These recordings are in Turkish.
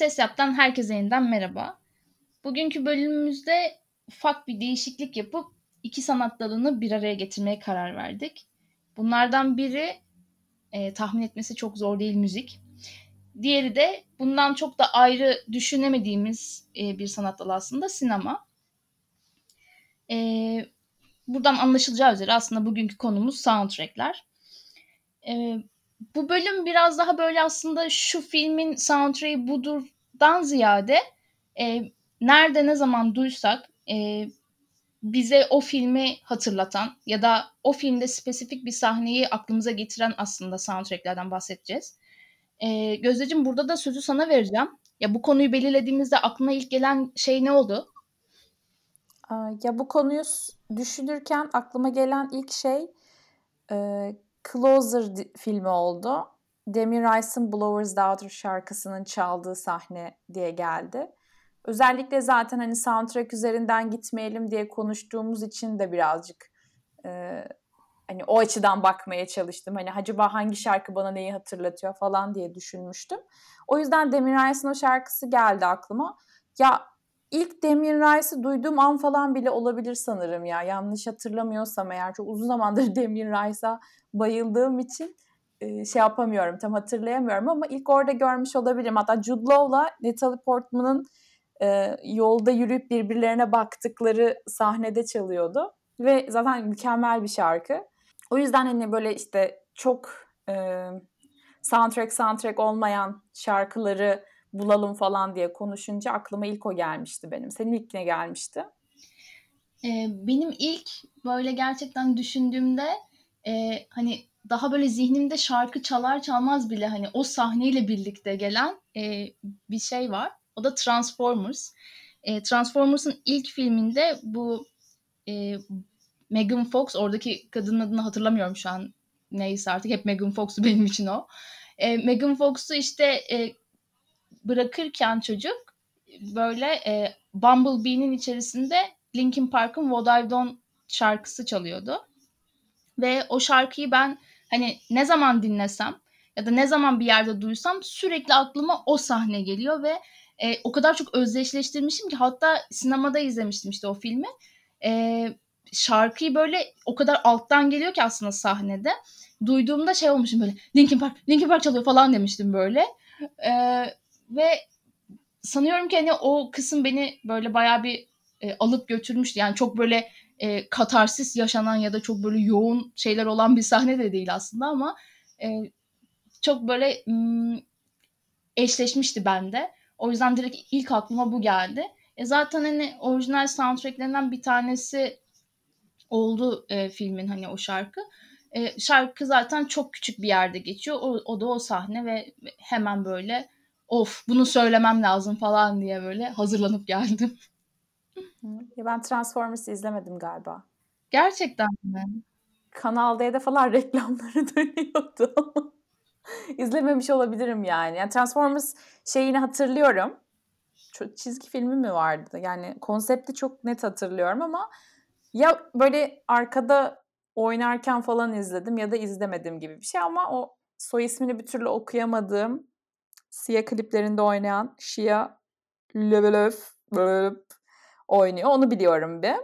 Ses Yap'tan herkese yeniden merhaba. Bugünkü bölümümüzde ufak bir değişiklik yapıp iki sanat dalını bir araya getirmeye karar verdik. Bunlardan biri e, tahmin etmesi çok zor değil müzik. Diğeri de bundan çok da ayrı düşünemediğimiz e, bir sanat dalı aslında sinema. E, buradan anlaşılacağı üzere aslında bugünkü konumuz soundtrackler. E, bu bölüm biraz daha böyle aslında şu filmin soundtrack'i budurdan ziyade e, nerede ne zaman duysak e, bize o filmi hatırlatan ya da o filmde spesifik bir sahneyi aklımıza getiren aslında soundtracklerden bahsedeceğiz. E, Gözdeciğim burada da sözü sana vereceğim. Ya bu konuyu belirlediğimizde aklına ilk gelen şey ne oldu? Ya bu konuyu düşünürken aklıma gelen ilk şey e, Closer filmi oldu. Demi Rice'ın Blower's Daughter şarkısının çaldığı sahne diye geldi. Özellikle zaten hani soundtrack üzerinden gitmeyelim diye konuştuğumuz için de birazcık e, hani o açıdan bakmaya çalıştım. Hani acaba hangi şarkı bana neyi hatırlatıyor falan diye düşünmüştüm. O yüzden Demi Rice'ın o şarkısı geldi aklıma. Ya ilk Damien Rice'ı duyduğum an falan bile olabilir sanırım ya. Yanlış hatırlamıyorsam eğer çok uzun zamandır Damien Rice'a bayıldığım için şey yapamıyorum tam hatırlayamıyorum ama ilk orada görmüş olabilirim. Hatta Jude Law'la Natalie Portman'ın yolda yürüyüp birbirlerine baktıkları sahnede çalıyordu. Ve zaten mükemmel bir şarkı. O yüzden hani böyle işte çok soundtrack soundtrack olmayan şarkıları bulalım falan diye konuşunca aklıma ilk o gelmişti benim. Senin ilk ne gelmişti? Ee, benim ilk böyle gerçekten düşündüğümde e, hani daha böyle zihnimde şarkı çalar çalmaz bile hani o sahneyle birlikte gelen e, bir şey var. O da Transformers. E, Transformers'ın ilk filminde bu e, Megan Fox oradaki kadının adını hatırlamıyorum şu an. Neyse artık hep Megan Fox'u benim için o. E, Megan Fox'u işte e, bırakırken çocuk böyle e, Bumblebee'nin içerisinde Linkin Park'ın What I've Done şarkısı çalıyordu. Ve o şarkıyı ben hani ne zaman dinlesem ya da ne zaman bir yerde duysam sürekli aklıma o sahne geliyor ve e, o kadar çok özdeşleştirmişim ki hatta sinemada izlemiştim işte o filmi. E, şarkıyı böyle o kadar alttan geliyor ki aslında sahnede. Duyduğumda şey olmuşum böyle Linkin Park, Linkin Park çalıyor falan demiştim böyle. E, ve sanıyorum ki hani o kısım beni böyle bayağı bir e, alıp götürmüştü. Yani çok böyle e, katarsis yaşanan ya da çok böyle yoğun şeyler olan bir sahne de değil aslında ama e, çok böyle m, eşleşmişti bende. O yüzden direkt ilk aklıma bu geldi. E zaten hani orijinal soundtracklerinden bir tanesi oldu e, filmin hani o şarkı. E, şarkı zaten çok küçük bir yerde geçiyor. O, o da o sahne ve hemen böyle of bunu söylemem lazım falan diye böyle hazırlanıp geldim. Ya ben Transformers'ı izlemedim galiba. Gerçekten mi? Kanal D'de falan reklamları dönüyordu ama izlememiş olabilirim yani. yani. Transformers şeyini hatırlıyorum. Çizgi filmi mi vardı? Yani konsepti çok net hatırlıyorum ama ya böyle arkada oynarken falan izledim ya da izlemedim gibi bir şey ama o soy ismini bir türlü okuyamadığım Siyah kliplerinde oynayan Shia Löbelöf oynuyor. Onu biliyorum bir.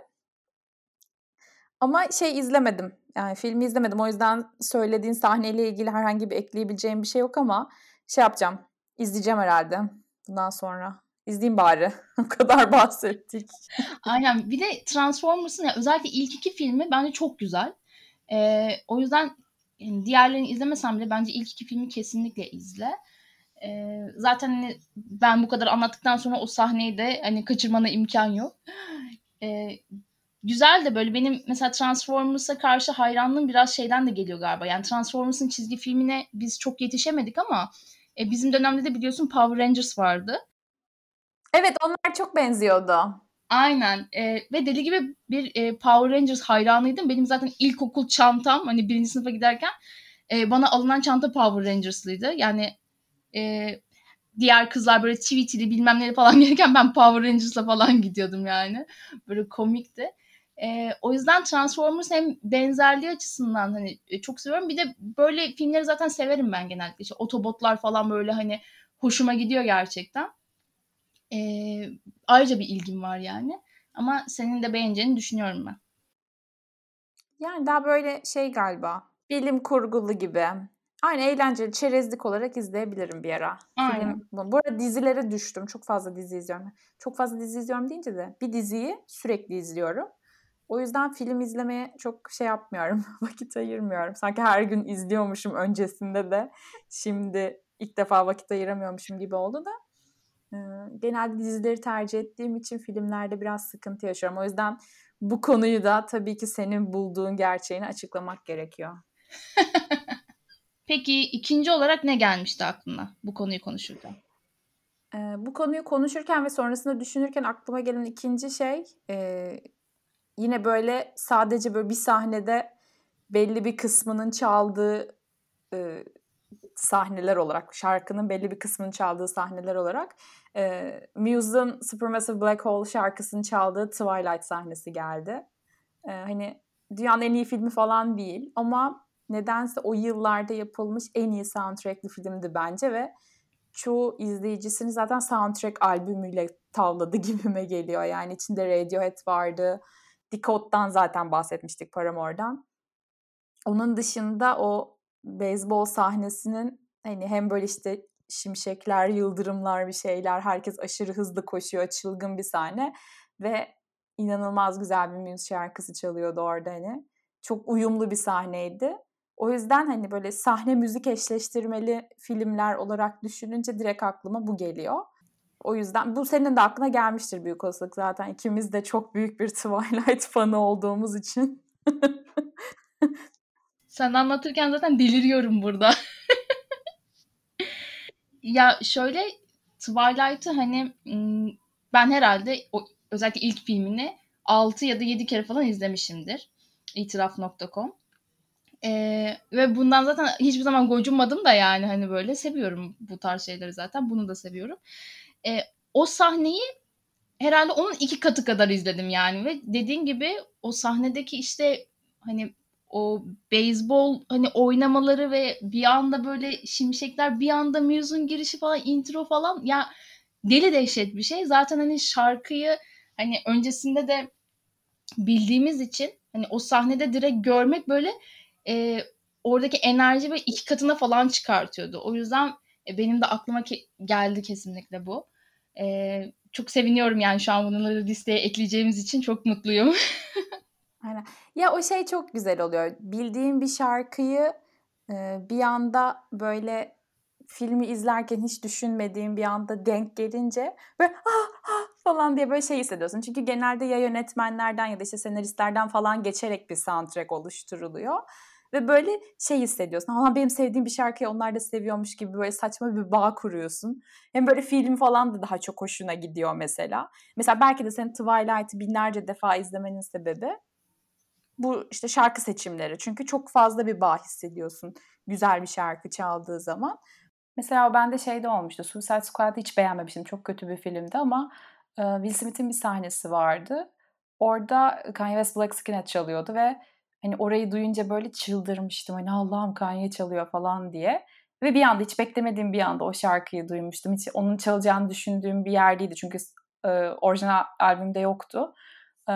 Ama şey izlemedim. Yani filmi izlemedim. O yüzden söylediğin sahneyle ilgili herhangi bir ekleyebileceğim bir şey yok ama şey yapacağım. İzleyeceğim herhalde bundan sonra. İzleyeyim bari. o kadar bahsettik. Aynen. Bir de Transformers'ın ya özellikle ilk iki filmi bence çok güzel. Ee, o yüzden yani diğerlerini izlemesem bile bence ilk iki filmi kesinlikle izle. E, zaten hani ben bu kadar anlattıktan sonra o sahneyi de hani kaçırmana imkan yok. E, güzel de böyle benim mesela Transformers'a karşı hayranlığım biraz şeyden de geliyor galiba. Yani Transformers'ın çizgi filmine biz çok yetişemedik ama e, bizim dönemde de biliyorsun Power Rangers vardı. Evet onlar çok benziyordu. Aynen e, ve deli gibi bir e, Power Rangers hayranıydım. Benim zaten ilkokul çantam hani birinci sınıfa giderken e, bana alınan çanta Power Rangers'lıydı. Yani e, diğer kızlar böyle tweetili bilmem neleri falan gelirken ben Power Rangers'la falan gidiyordum yani. Böyle komikti. E, o yüzden Transformers hem benzerliği açısından hani e, çok seviyorum. Bir de böyle filmleri zaten severim ben genellikle. İşte Autobotlar falan böyle hani hoşuma gidiyor gerçekten. E, ayrıca bir ilgim var yani. Ama senin de beğeneceğini düşünüyorum ben. Yani daha böyle şey galiba bilim kurgulu gibi. Aynı eğlenceli çerezlik olarak izleyebilirim bir ara. Aynen. Film, bu arada dizilere düştüm. Çok fazla dizi izliyorum. Çok fazla dizi izliyorum deyince de bir diziyi sürekli izliyorum. O yüzden film izlemeye çok şey yapmıyorum. vakit ayırmıyorum. Sanki her gün izliyormuşum öncesinde de. Şimdi ilk defa vakit ayıramıyormuşum gibi oldu da. genelde dizileri tercih ettiğim için filmlerde biraz sıkıntı yaşıyorum. O yüzden bu konuyu da tabii ki senin bulduğun gerçeğini açıklamak gerekiyor. Peki ikinci olarak ne gelmişti aklına bu konuyu konuşurken? Ee, bu konuyu konuşurken ve sonrasında düşünürken aklıma gelen ikinci şey e, yine böyle sadece böyle bir sahnede belli bir kısmının çaldığı e, sahneler olarak, şarkının belli bir kısmının çaldığı sahneler olarak e, Muse'un Supermassive Black Hole şarkısını çaldığı Twilight sahnesi geldi. E, hani dünyanın en iyi filmi falan değil ama nedense o yıllarda yapılmış en iyi soundtrackli filmdi bence ve çoğu izleyicisini zaten soundtrack albümüyle tavladı gibime geliyor. Yani içinde Radiohead vardı. Decode'dan zaten bahsetmiştik Paramore'dan. Onun dışında o beyzbol sahnesinin hani hem böyle işte şimşekler, yıldırımlar bir şeyler, herkes aşırı hızlı koşuyor, çılgın bir sahne ve inanılmaz güzel bir Muse şarkısı çalıyordu orada hani. Çok uyumlu bir sahneydi. O yüzden hani böyle sahne müzik eşleştirmeli filmler olarak düşününce direkt aklıma bu geliyor. O yüzden bu senin de aklına gelmiştir büyük olasılık zaten. ikimiz de çok büyük bir Twilight fanı olduğumuz için. Sen anlatırken zaten deliriyorum burada. ya şöyle Twilight'ı hani ben herhalde özellikle ilk filmini 6 ya da 7 kere falan izlemişimdir. itiraf.com ee, ve bundan zaten hiçbir zaman gocunmadım da yani hani böyle seviyorum bu tarz şeyleri zaten. Bunu da seviyorum. Ee, o sahneyi herhalde onun iki katı kadar izledim yani ve dediğin gibi o sahnedeki işte hani o beyzbol hani oynamaları ve bir anda böyle şimşekler bir anda Muse'un girişi falan intro falan ya deli dehşet bir şey. Zaten hani şarkıyı hani öncesinde de bildiğimiz için hani o sahnede direkt görmek böyle e, oradaki enerji ve iki katına falan çıkartıyordu. O yüzden e, benim de aklıma ke- geldi kesinlikle bu. E, çok seviniyorum yani şu an bunları listeye ekleyeceğimiz için çok mutluyum. Aynen. Ya o şey çok güzel oluyor. Bildiğim bir şarkıyı e, bir anda böyle filmi izlerken hiç düşünmediğim bir anda denk gelince böyle ah, ah falan diye böyle şey hissediyorsun. Çünkü genelde ya yönetmenlerden ya da işte senaristlerden falan geçerek bir soundtrack oluşturuluyor. Ve böyle şey hissediyorsun. Ama benim sevdiğim bir şarkıyı onlar da seviyormuş gibi böyle saçma bir bağ kuruyorsun. Hem böyle film falan da daha çok hoşuna gidiyor mesela. Mesela belki de senin Twilight'ı binlerce defa izlemenin sebebi bu işte şarkı seçimleri. Çünkü çok fazla bir bağ hissediyorsun güzel bir şarkı çaldığı zaman. Mesela bende şeyde olmuştu. Suicide Squad'ı hiç beğenmemiştim. Çok kötü bir filmdi ama Will Smith'in bir sahnesi vardı. Orada Kanye West Black Skinhead çalıyordu ve Hani orayı duyunca böyle çıldırmıştım. Hani Allah'ım Kanye çalıyor falan diye. Ve bir anda hiç beklemediğim bir anda o şarkıyı duymuştum. Hiç onun çalacağını düşündüğüm bir yerdeydi. Çünkü e, orijinal albümde yoktu. E,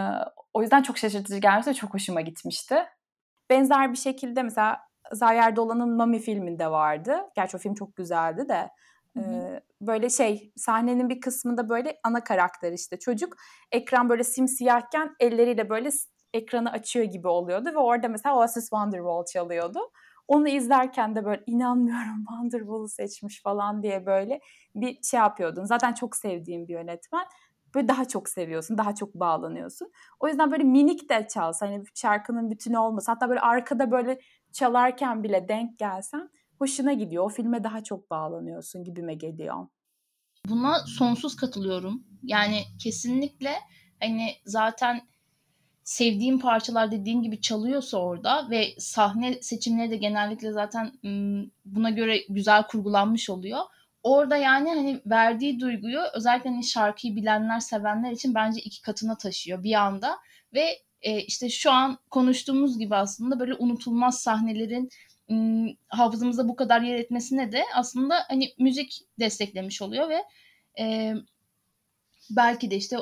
o yüzden çok şaşırtıcı gelmişti ve çok hoşuma gitmişti. Benzer bir şekilde mesela Zayer Dolan'ın Mami filminde vardı. Gerçi o film çok güzeldi de. Hı hı. böyle şey sahnenin bir kısmında böyle ana karakter işte çocuk ekran böyle simsiyahken elleriyle böyle ekranı açıyor gibi oluyordu ve orada mesela Oasis Wonderwall çalıyordu. Onu izlerken de böyle inanmıyorum Wonderwall'u seçmiş falan diye böyle bir şey yapıyordun. Zaten çok sevdiğim bir yönetmen. Böyle daha çok seviyorsun, daha çok bağlanıyorsun. O yüzden böyle minik de çalsa, hani şarkının bütünü olmasa, hatta böyle arkada böyle çalarken bile denk gelsen hoşuna gidiyor. O filme daha çok bağlanıyorsun gibime geliyor. Buna sonsuz katılıyorum. Yani kesinlikle hani zaten sevdiğim parçalar dediğin gibi çalıyorsa orada ve sahne seçimleri de genellikle zaten buna göre güzel kurgulanmış oluyor. Orada yani hani verdiği duyguyu özellikle hani şarkıyı bilenler, sevenler için bence iki katına taşıyor bir anda ve e, işte şu an konuştuğumuz gibi aslında böyle unutulmaz sahnelerin ım, hafızamızda bu kadar yer etmesine de aslında hani müzik desteklemiş oluyor ve e, belki de işte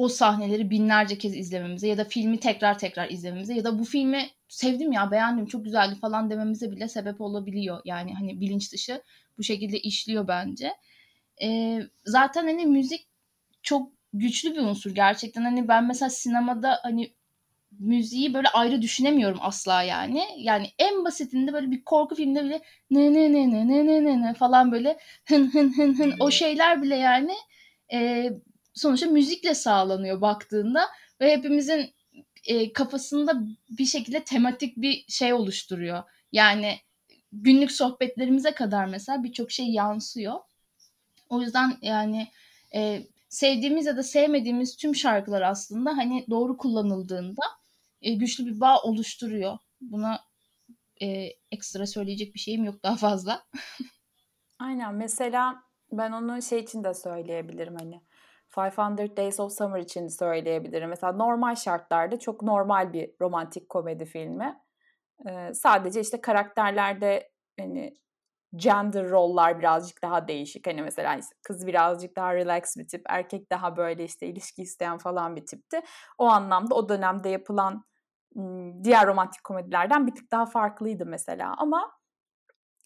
o sahneleri binlerce kez izlememize ya da filmi tekrar tekrar izlememize ya da bu filmi sevdim ya beğendim çok güzeldi falan dememize bile sebep olabiliyor. Yani hani bilinç dışı bu şekilde işliyor bence. Ee, zaten hani müzik çok güçlü bir unsur gerçekten. Hani ben mesela sinemada hani müziği böyle ayrı düşünemiyorum asla yani. Yani en basitinde böyle bir korku filminde bile ne ne ne ne ne ne ne ne falan böyle hın hın hın hın o şeyler bile yani e, sonuçta müzikle sağlanıyor baktığında ve hepimizin e, kafasında bir şekilde tematik bir şey oluşturuyor. Yani günlük sohbetlerimize kadar mesela birçok şey yansıyor. O yüzden yani e, sevdiğimiz ya da sevmediğimiz tüm şarkılar aslında hani doğru kullanıldığında e, güçlü bir bağ oluşturuyor. Buna e, ekstra söyleyecek bir şeyim yok daha fazla. Aynen mesela ben onu şey için de söyleyebilirim hani 500 Days of Summer için söyleyebilirim. Mesela normal şartlarda çok normal bir romantik komedi filmi. Ee, sadece işte karakterlerde hani gender roller birazcık daha değişik. Hani mesela kız birazcık daha relax bir tip, erkek daha böyle işte ilişki isteyen falan bir tipti. O anlamda o dönemde yapılan diğer romantik komedilerden bir tık daha farklıydı mesela. Ama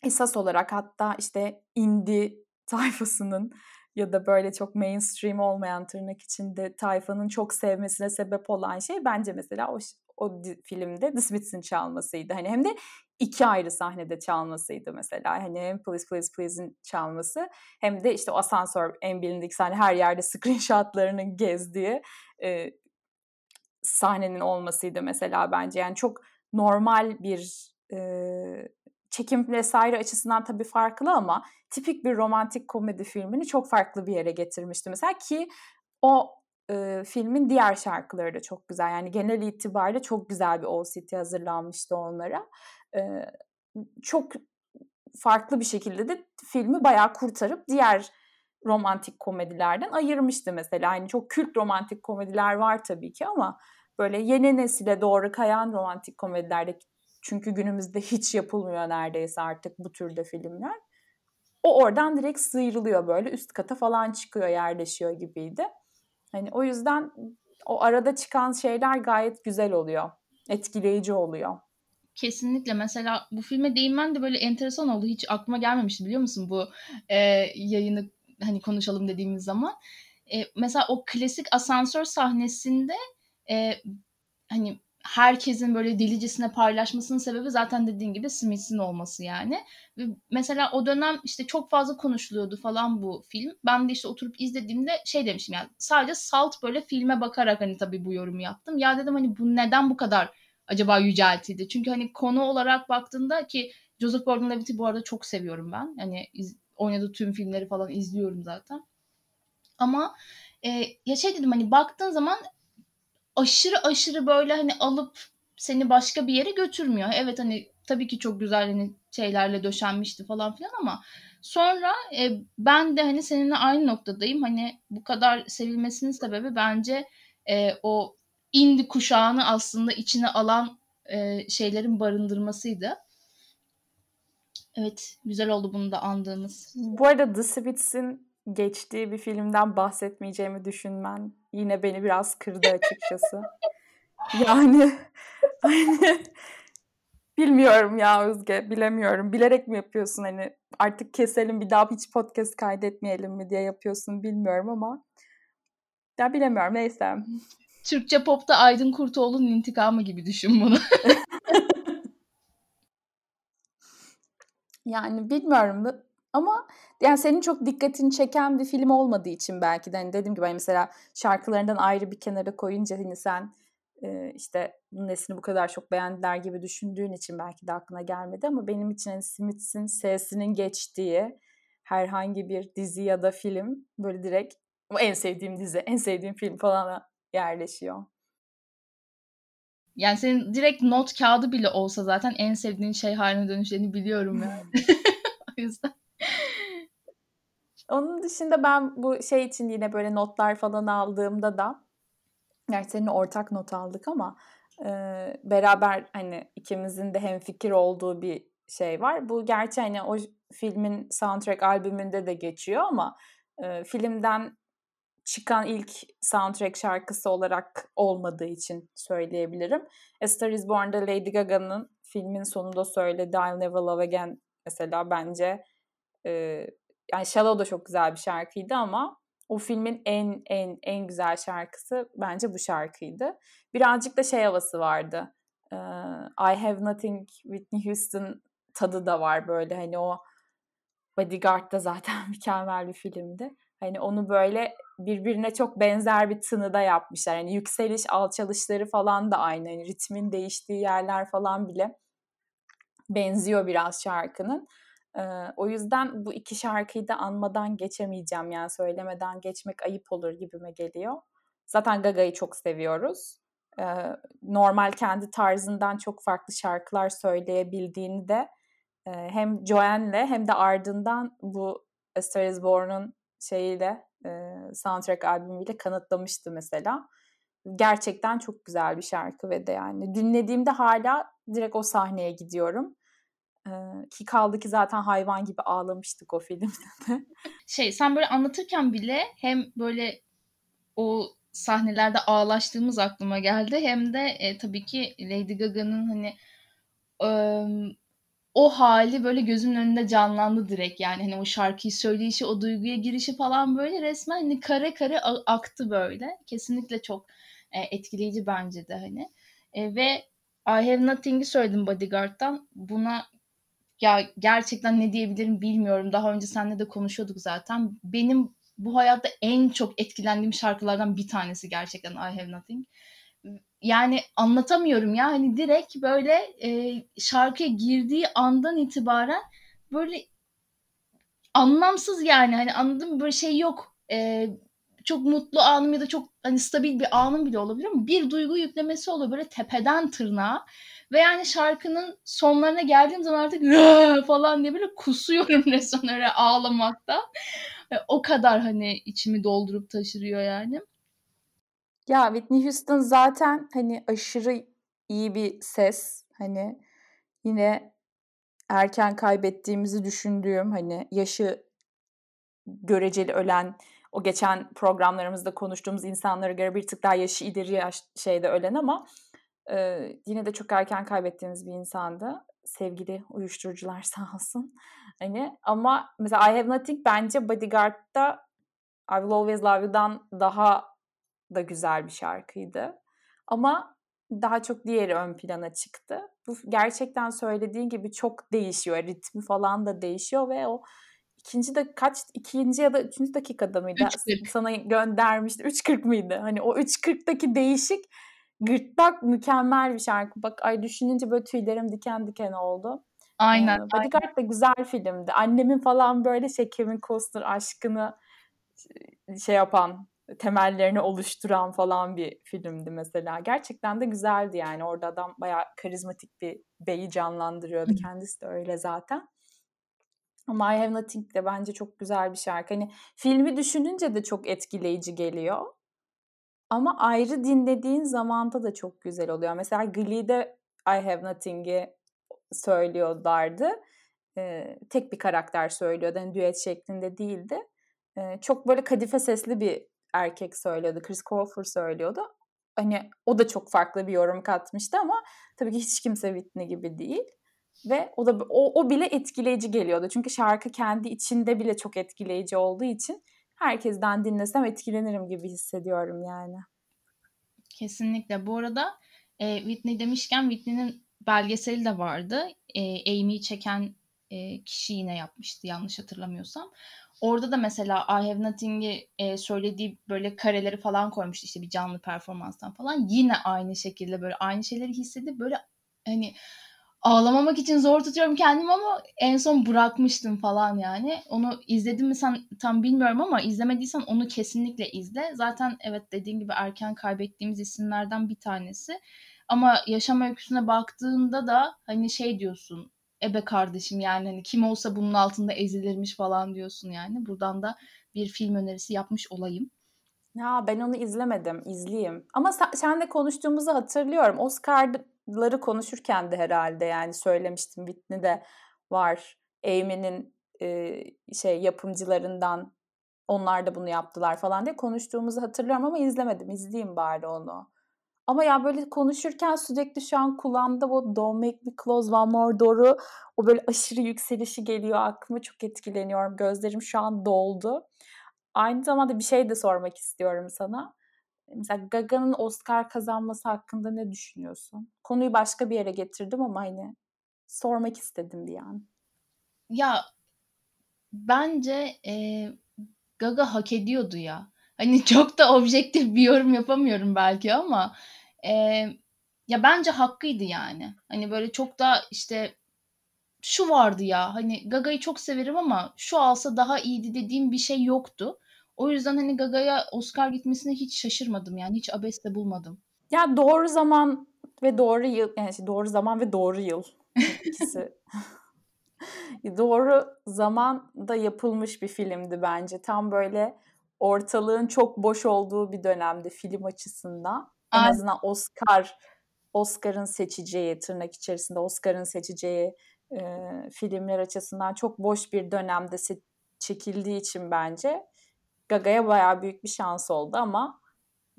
esas olarak hatta işte indie tayfasının ya da böyle çok mainstream olmayan tırnak içinde tayfanın çok sevmesine sebep olan şey bence mesela o, o filmde The Smiths'in çalmasıydı. Hani hem de iki ayrı sahnede çalmasıydı mesela. Hani hem Please Please Please'in çalması hem de işte o asansör en bilindik sahne her yerde screenshotlarının gezdiği e, sahnenin olmasıydı mesela bence. Yani çok normal bir e, çekim vesaire açısından tabii farklı ama tipik bir romantik komedi filmini çok farklı bir yere getirmişti mesela ki o e, filmin diğer şarkıları da çok güzel. Yani genel itibariyle çok güzel bir OCT hazırlanmıştı onlara. E, çok farklı bir şekilde de filmi bayağı kurtarıp diğer romantik komedilerden ayırmıştı mesela. Yani çok kült romantik komediler var tabii ki ama böyle yeni nesile doğru kayan romantik komedilerde çünkü günümüzde hiç yapılmıyor neredeyse artık bu türde filmler. O oradan direkt sıyrılıyor böyle üst kata falan çıkıyor yerleşiyor gibiydi. Hani o yüzden o arada çıkan şeyler gayet güzel oluyor. Etkileyici oluyor. Kesinlikle. Mesela bu filme değinmen de böyle enteresan oldu. Hiç aklıma gelmemişti biliyor musun bu e, yayını hani konuşalım dediğimiz zaman. E, mesela o klasik asansör sahnesinde e, hani herkesin böyle delicesine paylaşmasının sebebi zaten dediğin gibi Smith'in olması yani. Ve mesela o dönem işte çok fazla konuşuluyordu falan bu film. Ben de işte oturup izlediğimde şey demiştim yani sadece salt böyle filme bakarak hani tabii bu yorumu yaptım. Ya dedim hani bu neden bu kadar acaba yüceltildi? Çünkü hani konu olarak baktığında ki Joseph Gordon-Levitt'i bu arada çok seviyorum ben. Hani iz, oynadığı tüm filmleri falan izliyorum zaten. Ama e, ya şey dedim hani baktığın zaman aşırı aşırı böyle hani alıp seni başka bir yere götürmüyor. Evet hani tabii ki çok güzel hani şeylerle döşenmişti falan filan ama sonra e, ben de hani seninle aynı noktadayım. Hani bu kadar sevilmesinin sebebi bence e, o indi kuşağını aslında içine alan e, şeylerin barındırmasıydı. Evet, güzel oldu bunu da andığımız. Bu arada The Smiths'in geçtiği bir filmden bahsetmeyeceğimi düşünmen yine beni biraz kırdı açıkçası. yani hani bilmiyorum ya Özge bilemiyorum. Bilerek mi yapıyorsun hani artık keselim bir daha hiç podcast kaydetmeyelim mi diye yapıyorsun bilmiyorum ama ya bilemiyorum neyse. Türkçe popta Aydın Kurtoğlu'nun intikamı gibi düşün bunu. yani bilmiyorum ama yani senin çok dikkatini çeken bir film olmadığı için belki de hani dediğim gibi hani mesela şarkılarından ayrı bir kenara koyunca hani sen e, işte nesini bu kadar çok beğendiler gibi düşündüğün için belki de aklına gelmedi ama benim için hani Smiths'in sesinin geçtiği herhangi bir dizi ya da film böyle direkt en sevdiğim dizi, en sevdiğim film falan yerleşiyor. Yani senin direkt not kağıdı bile olsa zaten en sevdiğin şey haline dönüşlerini biliyorum yani. o yüzden. Onun dışında ben bu şey için yine böyle notlar falan aldığımda da gerçi seninle ortak not aldık ama e, beraber hani ikimizin de hem fikir olduğu bir şey var. Bu gerçi hani o filmin soundtrack albümünde de geçiyor ama e, filmden çıkan ilk soundtrack şarkısı olarak olmadığı için söyleyebilirim. A Star Is Born'da Lady Gaga'nın filmin sonunda söylediği I'll Never Love Again mesela bence e, yani Shallow da çok güzel bir şarkıydı ama o filmin en en en güzel şarkısı bence bu şarkıydı. Birazcık da şey havası vardı. I Have Nothing Whitney Houston tadı da var böyle hani o Bodyguard da zaten mükemmel bir filmdi. Hani onu böyle birbirine çok benzer bir tınıda yapmışlar. Yani yükseliş, alçalışları falan da aynı. Yani ritmin değiştiği yerler falan bile benziyor biraz şarkının. Ee, o yüzden bu iki şarkıyı da anmadan geçemeyeceğim. Yani söylemeden geçmek ayıp olur gibime geliyor. Zaten Gaga'yı çok seviyoruz. Ee, normal kendi tarzından çok farklı şarkılar söyleyebildiğini de e, hem Joanne'le hem de ardından bu A Star Is Born'un şeyiyle e, soundtrack albümüyle kanıtlamıştı mesela. Gerçekten çok güzel bir şarkı ve de yani dinlediğimde hala direkt o sahneye gidiyorum. Ki kaldı ki zaten hayvan gibi ağlamıştık o filmde de. Şey sen böyle anlatırken bile hem böyle o sahnelerde ağlaştığımız aklıma geldi hem de e, tabii ki Lady Gaga'nın hani e, o hali böyle gözümün önünde canlandı direkt. Yani hani o şarkıyı söyleyişi o duyguya girişi falan böyle resmen hani kare kare aktı böyle. Kesinlikle çok e, etkileyici bence de hani. E, ve I Have Nothing'i söyledim Bodyguard'dan. Buna ya gerçekten ne diyebilirim bilmiyorum. Daha önce seninle de konuşuyorduk zaten. Benim bu hayatta en çok etkilendiğim şarkılardan bir tanesi gerçekten I Have Nothing. Yani anlatamıyorum ya. Hani direkt böyle e, şarkıya girdiği andan itibaren böyle anlamsız yani. Hani anladın mı? Böyle şey yok. E, çok mutlu anım ya da çok hani stabil bir anım bile olabilir ama bir duygu yüklemesi oluyor. Böyle tepeden tırnağa ve yani şarkının sonlarına geldiğim zaman artık falan diye böyle kusuyorum resmen öyle ağlamakta. E, o kadar hani içimi doldurup taşırıyor yani. Ya Whitney Houston zaten hani aşırı iyi bir ses. Hani yine erken kaybettiğimizi düşündüğüm hani yaşı göreceli ölen o geçen programlarımızda konuştuğumuz insanlara göre bir tık daha yaşı ileri yaş şeyde ölen ama e, yine de çok erken kaybettiğimiz bir insandı. Sevgili uyuşturucular sağ olsun. Hani ama mesela I Have Nothing bence Bodyguard'da I Will Always Love You'dan daha da güzel bir şarkıydı. Ama daha çok diğeri ön plana çıktı. Bu gerçekten söylediğin gibi çok değişiyor. Ritmi falan da değişiyor ve o ikinci de kaç ikinci ya da üçüncü dakikada mıydı? 3.40. Sana göndermişti. 3.40 mıydı? Hani o 3.40'daki değişik gırtlak mükemmel bir şarkı. Bak ay düşününce böyle tüylerim diken diken oldu. Aynen. Ee, Bodyguard da güzel filmdi. Annemin falan böyle şey Kevin Costner aşkını şey yapan temellerini oluşturan falan bir filmdi mesela. Gerçekten de güzeldi yani. Orada adam bayağı karizmatik bir beyi canlandırıyordu. Kendisi de öyle zaten. Ama I Have Nothing de bence çok güzel bir şarkı. Hani filmi düşününce de çok etkileyici geliyor. Ama ayrı dinlediğin zamanda da çok güzel oluyor. Mesela Glee'de I Have Nothing'i söylüyorlardı. Ee, tek bir karakter söylüyordu. Yani düet şeklinde değildi. Ee, çok böyle kadife sesli bir erkek söylüyordu. Chris Colfer söylüyordu. Hani o da çok farklı bir yorum katmıştı ama tabii ki hiç kimse Whitney gibi değil. Ve o da o, o bile etkileyici geliyordu. Çünkü şarkı kendi içinde bile çok etkileyici olduğu için herkesten dinlesem etkilenirim gibi hissediyorum yani. Kesinlikle. Bu arada e, Whitney demişken Whitney'nin belgeseli de vardı. E, Amy'yi çeken e, kişi yine yapmıştı yanlış hatırlamıyorsam. Orada da mesela I Have Nothing'i e, söylediği böyle kareleri falan koymuştu işte bir canlı performanstan falan. Yine aynı şekilde böyle aynı şeyleri hissedip böyle hani ağlamamak için zor tutuyorum kendimi ama en son bırakmıştım falan yani. Onu izledin mi sen tam bilmiyorum ama izlemediysen onu kesinlikle izle. Zaten evet dediğin gibi erken kaybettiğimiz isimlerden bir tanesi. Ama yaşam öyküsüne baktığında da hani şey diyorsun ebe kardeşim yani hani kim olsa bunun altında ezilirmiş falan diyorsun yani. Buradan da bir film önerisi yapmış olayım. Ya ben onu izlemedim, izleyeyim. Ama sen, senle konuştuğumuzu hatırlıyorum. Oscar'ları konuşurken de herhalde yani söylemiştim. Whitney de var. Amy'nin e, şey yapımcılarından onlar da bunu yaptılar falan diye konuştuğumuzu hatırlıyorum ama izlemedim. İzleyeyim bari onu. Ama ya böyle konuşurken sürekli şu an kulağımda bu Don't Make Me Close One More Door'u o böyle aşırı yükselişi geliyor aklıma çok etkileniyorum. Gözlerim şu an doldu. Aynı zamanda bir şey de sormak istiyorum sana. Mesela Gaga'nın Oscar kazanması hakkında ne düşünüyorsun? Konuyu başka bir yere getirdim ama hani sormak istedim bir an. Ya bence e, Gaga hak ediyordu ya. Hani çok da objektif bir yorum yapamıyorum belki ama e, ya bence hakkıydı yani. Hani böyle çok da işte şu vardı ya hani Gaga'yı çok severim ama şu alsa daha iyiydi dediğim bir şey yoktu. O yüzden hani Gaga'ya Oscar gitmesine hiç şaşırmadım yani hiç abes de bulmadım. Ya doğru zaman ve doğru yıl yani doğru zaman ve doğru yıl ikisi doğru zamanda yapılmış bir filmdi bence. Tam böyle ortalığın çok boş olduğu bir dönemde film açısından. En Aynen. azından Oscar Oscar'ın seçeceği tırnak içerisinde Oscar'ın seçeceği e, filmler açısından çok boş bir dönemde se- çekildiği için bence Gaga'ya bayağı büyük bir şans oldu ama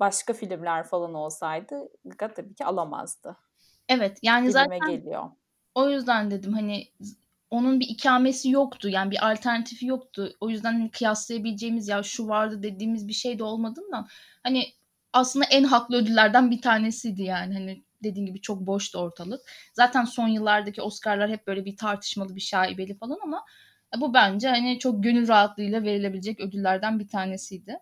başka filmler falan olsaydı Gaga tabii ki alamazdı. Evet yani Filme zaten geliyor. o yüzden dedim hani onun bir ikamesi yoktu. Yani bir alternatifi yoktu. O yüzden hani kıyaslayabileceğimiz ya şu vardı dediğimiz bir şey de olmadığından hani aslında en haklı ödüllerden bir tanesiydi yani. Hani dediğin gibi çok boştu ortalık. Zaten son yıllardaki Oscar'lar hep böyle bir tartışmalı bir şaibeli falan ama bu bence hani çok gönül rahatlığıyla verilebilecek ödüllerden bir tanesiydi.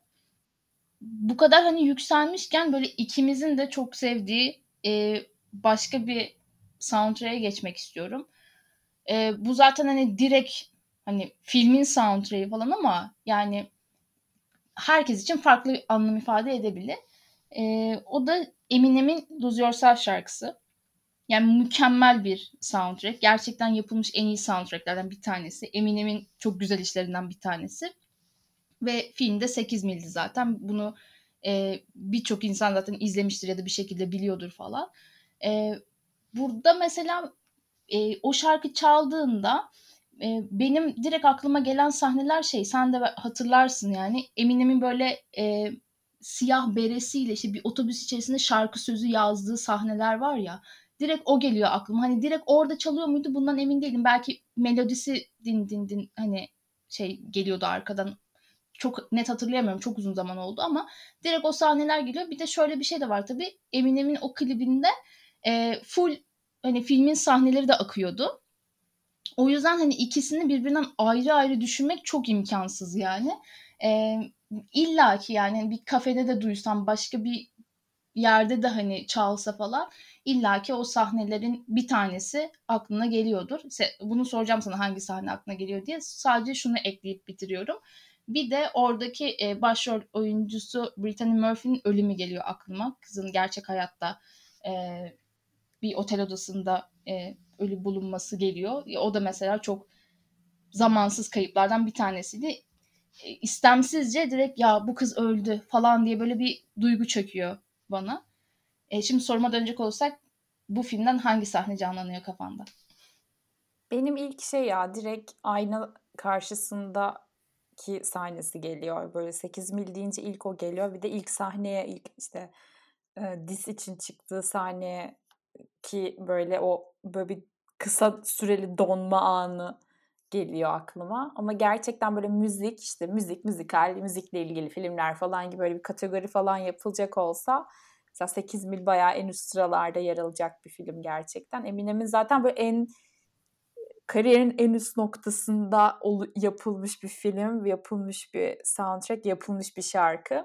Bu kadar hani yükselmişken böyle ikimizin de çok sevdiği e, başka bir soundtrack'e geçmek istiyorum. E, bu zaten hani direkt hani filmin soundtrack'i falan ama yani herkes için farklı anlam ifade edebilir. E, o da Eminem'in Lose Yourself şarkısı. Yani mükemmel bir soundtrack. Gerçekten yapılmış en iyi soundtracklerden bir tanesi. Eminem'in çok güzel işlerinden bir tanesi. Ve filmde 8 mildi zaten. Bunu e, birçok insan zaten izlemiştir ya da bir şekilde biliyordur falan. E, burada mesela e, o şarkı çaldığında e, benim direkt aklıma gelen sahneler şey sen de hatırlarsın yani Eminem'in böyle e, siyah beresiyle işte bir otobüs içerisinde şarkı sözü yazdığı sahneler var ya direkt o geliyor aklıma. Hani direkt orada çalıyor muydu bundan emin değilim. Belki melodisi din din din hani şey geliyordu arkadan. Çok net hatırlayamıyorum. Çok uzun zaman oldu ama direkt o sahneler geliyor. Bir de şöyle bir şey de var tabii. Eminem'in o klibinde e, full hani filmin sahneleri de akıyordu. O yüzden hani ikisini birbirinden ayrı ayrı düşünmek çok imkansız yani. Ee, İlla ki yani hani bir kafede de duysam başka bir yerde de hani çalsa falan illa ki o sahnelerin bir tanesi aklına geliyordur. Bunu soracağım sana hangi sahne aklına geliyor diye. Sadece şunu ekleyip bitiriyorum. Bir de oradaki e, başrol oyuncusu Brittany Murphy'nin ölümü geliyor aklıma. Kızın gerçek hayatta e, bir otel odasında e, ölü bulunması geliyor. O da mesela çok zamansız kayıplardan bir tanesiydi. E, istemsizce direkt ya bu kız öldü falan diye böyle bir duygu çöküyor bana. E, şimdi soruma dönecek olursak bu filmden hangi sahne canlanıyor kafanda? Benim ilk şey ya direkt ayna karşısındaki sahnesi geliyor. Böyle 8 mil deyince ilk o geliyor. Bir de ilk sahneye ilk işte e, dis için çıktığı sahneye ki böyle o böyle bir kısa süreli donma anı geliyor aklıma. Ama gerçekten böyle müzik işte müzik, müzikal, müzikle ilgili filmler falan gibi böyle bir kategori falan yapılacak olsa mesela 8 mil bayağı en üst sıralarda yer alacak bir film gerçekten. Eminem'in zaten böyle en kariyerin en üst noktasında yapılmış bir film, yapılmış bir soundtrack, yapılmış bir şarkı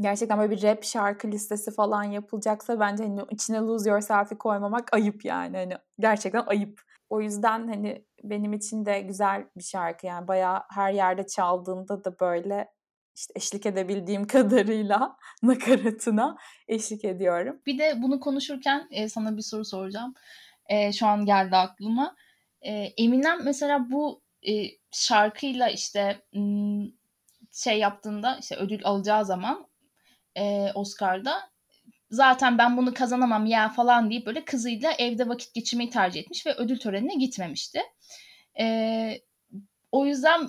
gerçekten böyle bir rap şarkı listesi falan yapılacaksa bence hani içine Lose Yourself'i koymamak ayıp yani. Hani gerçekten ayıp. O yüzden hani benim için de güzel bir şarkı yani bayağı her yerde çaldığında da böyle işte eşlik edebildiğim kadarıyla nakaratına eşlik ediyorum. Bir de bunu konuşurken e, sana bir soru soracağım. E, şu an geldi aklıma. E, Eminem mesela bu e, şarkıyla işte şey yaptığında işte ödül alacağı zaman e, Oscar'da. Zaten ben bunu kazanamam ya falan deyip böyle kızıyla evde vakit geçirmeyi tercih etmiş ve ödül törenine gitmemişti. E, o yüzden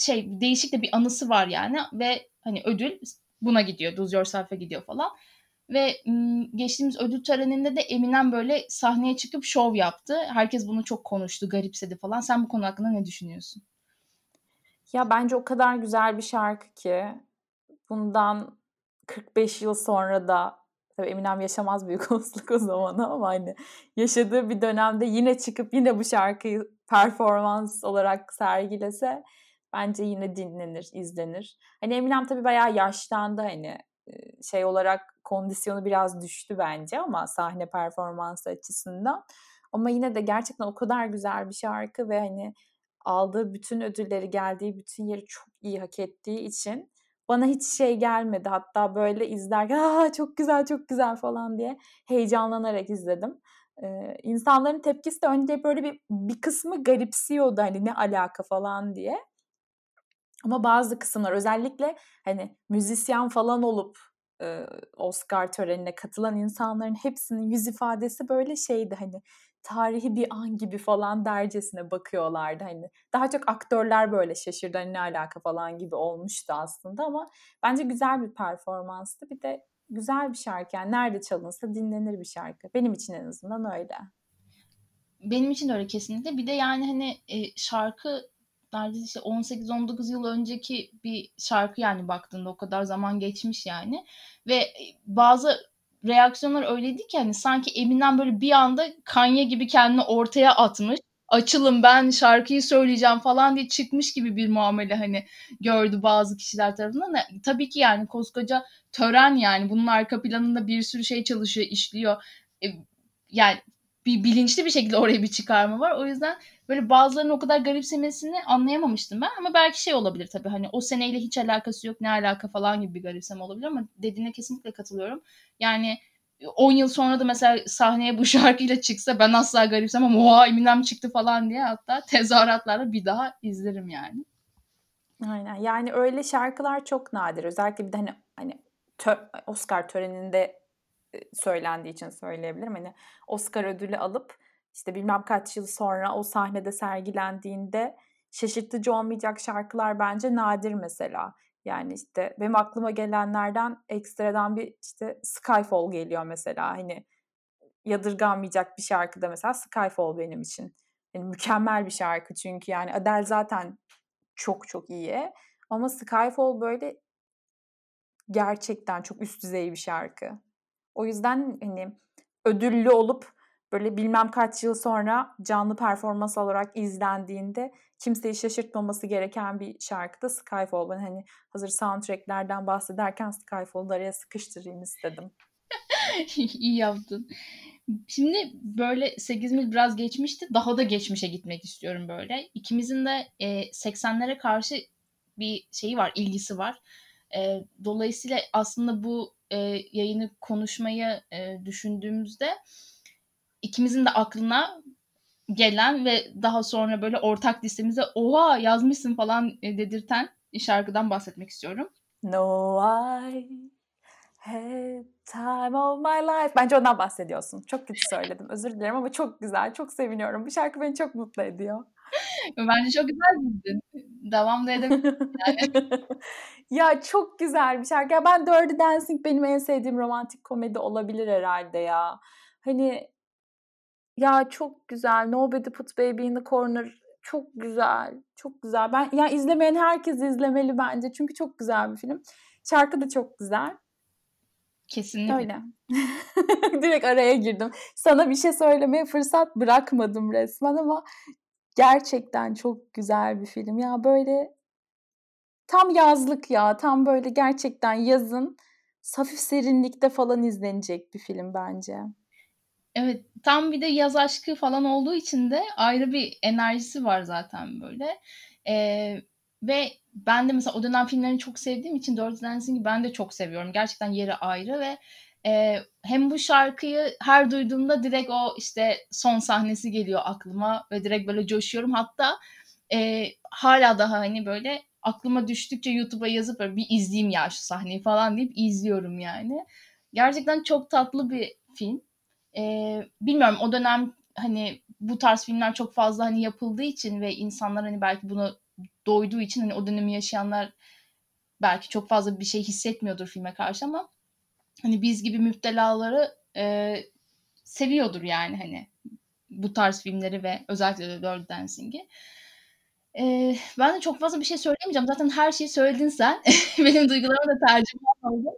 şey değişik de bir anısı var yani ve hani ödül buna gidiyor. Lose Yourself'e gidiyor falan. Ve geçtiğimiz ödül töreninde de Eminem böyle sahneye çıkıp şov yaptı. Herkes bunu çok konuştu, garipsedi falan. Sen bu konu hakkında ne düşünüyorsun? Ya bence o kadar güzel bir şarkı ki bundan 45 yıl sonra da tabii Eminem yaşamaz büyük olasılık o zaman ama hani yaşadığı bir dönemde yine çıkıp yine bu şarkıyı performans olarak sergilese bence yine dinlenir, izlenir. Hani Eminem tabii bayağı yaşlandı hani şey olarak kondisyonu biraz düştü bence ama sahne performansı açısından. Ama yine de gerçekten o kadar güzel bir şarkı ve hani aldığı bütün ödülleri, geldiği bütün yeri çok iyi hak ettiği için bana hiç şey gelmedi. Hatta böyle izlerken Aa, çok güzel çok güzel falan diye heyecanlanarak izledim. Ee, insanların tepkisi de önce böyle bir, bir kısmı garipsiyordu hani ne alaka falan diye. Ama bazı kısımlar özellikle hani müzisyen falan olup e, Oscar törenine katılan insanların hepsinin yüz ifadesi böyle şeydi hani tarihi bir an gibi falan dercesine bakıyorlardı. Hani daha çok aktörler böyle şaşırdı hani ne alaka falan gibi olmuştu aslında ama bence güzel bir performanstı. Bir de güzel bir şarkı yani nerede çalınsa dinlenir bir şarkı. Benim için en azından öyle. Benim için öyle kesinlikle. Bir de yani hani e, şarkı neredeyse işte 18-19 yıl önceki bir şarkı yani baktığında o kadar zaman geçmiş yani. Ve bazı reaksiyonlar öyleydi ki hani sanki Eminem böyle bir anda Kanye gibi kendini ortaya atmış. Açılın ben şarkıyı söyleyeceğim falan diye çıkmış gibi bir muamele hani gördü bazı kişiler tarafından. Tabii ki yani koskoca tören yani bunun arka planında bir sürü şey çalışıyor, işliyor. E, yani bir bilinçli bir şekilde oraya bir çıkarma var. O yüzden böyle bazılarının o kadar garipsemesini anlayamamıştım ben. Ama belki şey olabilir tabii hani o seneyle hiç alakası yok ne alaka falan gibi bir garipseme olabilir ama dediğine kesinlikle katılıyorum. Yani 10 yıl sonra da mesela sahneye bu şarkıyla çıksa ben asla garipsemem. Oha Eminem çıktı falan diye hatta tezahüratlarla bir daha izlerim yani. Aynen. Yani öyle şarkılar çok nadir. Özellikle bir de hani hani tö- Oscar töreninde söylendiği için söyleyebilirim. Hani Oscar ödülü alıp işte bilmem kaç yıl sonra o sahnede sergilendiğinde şaşırtıcı olmayacak şarkılar bence nadir mesela. Yani işte benim aklıma gelenlerden ekstradan bir işte Skyfall geliyor mesela. Hani yadırganmayacak bir şarkı da mesela Skyfall benim için. Yani mükemmel bir şarkı çünkü yani Adele zaten çok çok iyi. Ama Skyfall böyle gerçekten çok üst düzey bir şarkı. O yüzden hani ödüllü olup böyle bilmem kaç yıl sonra canlı performans olarak izlendiğinde kimseyi şaşırtmaması gereken bir şarkı da Skyfall. Ben hani hazır soundtracklerden bahsederken Skyfall'u araya sıkıştırayım istedim. İyi yaptın. Şimdi böyle 8 mil biraz geçmişti. Daha da geçmişe gitmek istiyorum böyle. İkimizin de e, 80'lere karşı bir şeyi var, ilgisi var. E, dolayısıyla aslında bu e, yayını konuşmayı e, düşündüğümüzde ikimizin de aklına gelen ve daha sonra böyle ortak listemize oha yazmışsın falan e, dedirten şarkıdan bahsetmek istiyorum. No I had time of my life. Bence ondan bahsediyorsun. Çok kötü söyledim. Özür dilerim ama çok güzel. Çok seviniyorum. Bu şarkı beni çok mutlu ediyor. Bence çok güzel bildin. Devam da edebilirim yani. ya çok güzel bir şarkı. Ya ben Dirty Dancing benim en sevdiğim romantik komedi olabilir herhalde ya. Hani ya çok güzel. Nobody Put Baby in the Corner çok güzel. Çok güzel. Ben ya izlemeyen herkes izlemeli bence. Çünkü çok güzel bir film. Şarkı da çok güzel. Kesinlikle. Öyle. Direkt araya girdim. Sana bir şey söylemeye fırsat bırakmadım resmen ama gerçekten çok güzel bir film. Ya böyle tam yazlık ya. Tam böyle gerçekten yazın hafif serinlikte falan izlenecek bir film bence. Evet, tam bir de yaz aşkı falan olduğu için de ayrı bir enerjisi var zaten böyle. Eee, ve ben de mesela o dönem filmlerini çok sevdiğim için Dirty Dancing'i ben de çok seviyorum. Gerçekten yeri ayrı ve eee, hem bu şarkıyı her duyduğumda direkt o işte son sahnesi geliyor aklıma ve direkt böyle coşuyorum. Hatta eee hala daha hani böyle aklıma düştükçe YouTube'a yazıp böyle bir izleyeyim ya şu sahneyi falan deyip izliyorum yani. Gerçekten çok tatlı bir film. Eee, bilmiyorum o dönem hani bu tarz filmler çok fazla hani yapıldığı için ve insanlar hani belki bunu doyduğu için hani o dönemi yaşayanlar belki çok fazla bir şey hissetmiyordur filme karşı ama hani biz gibi müptelaları e, seviyordur yani hani bu tarz filmleri ve özellikle de Dirty Dancing'i. Ee, ben de çok fazla bir şey söyleyemeyeceğim. Zaten her şeyi söyledin sen. Benim duygularım da tercüme oldu.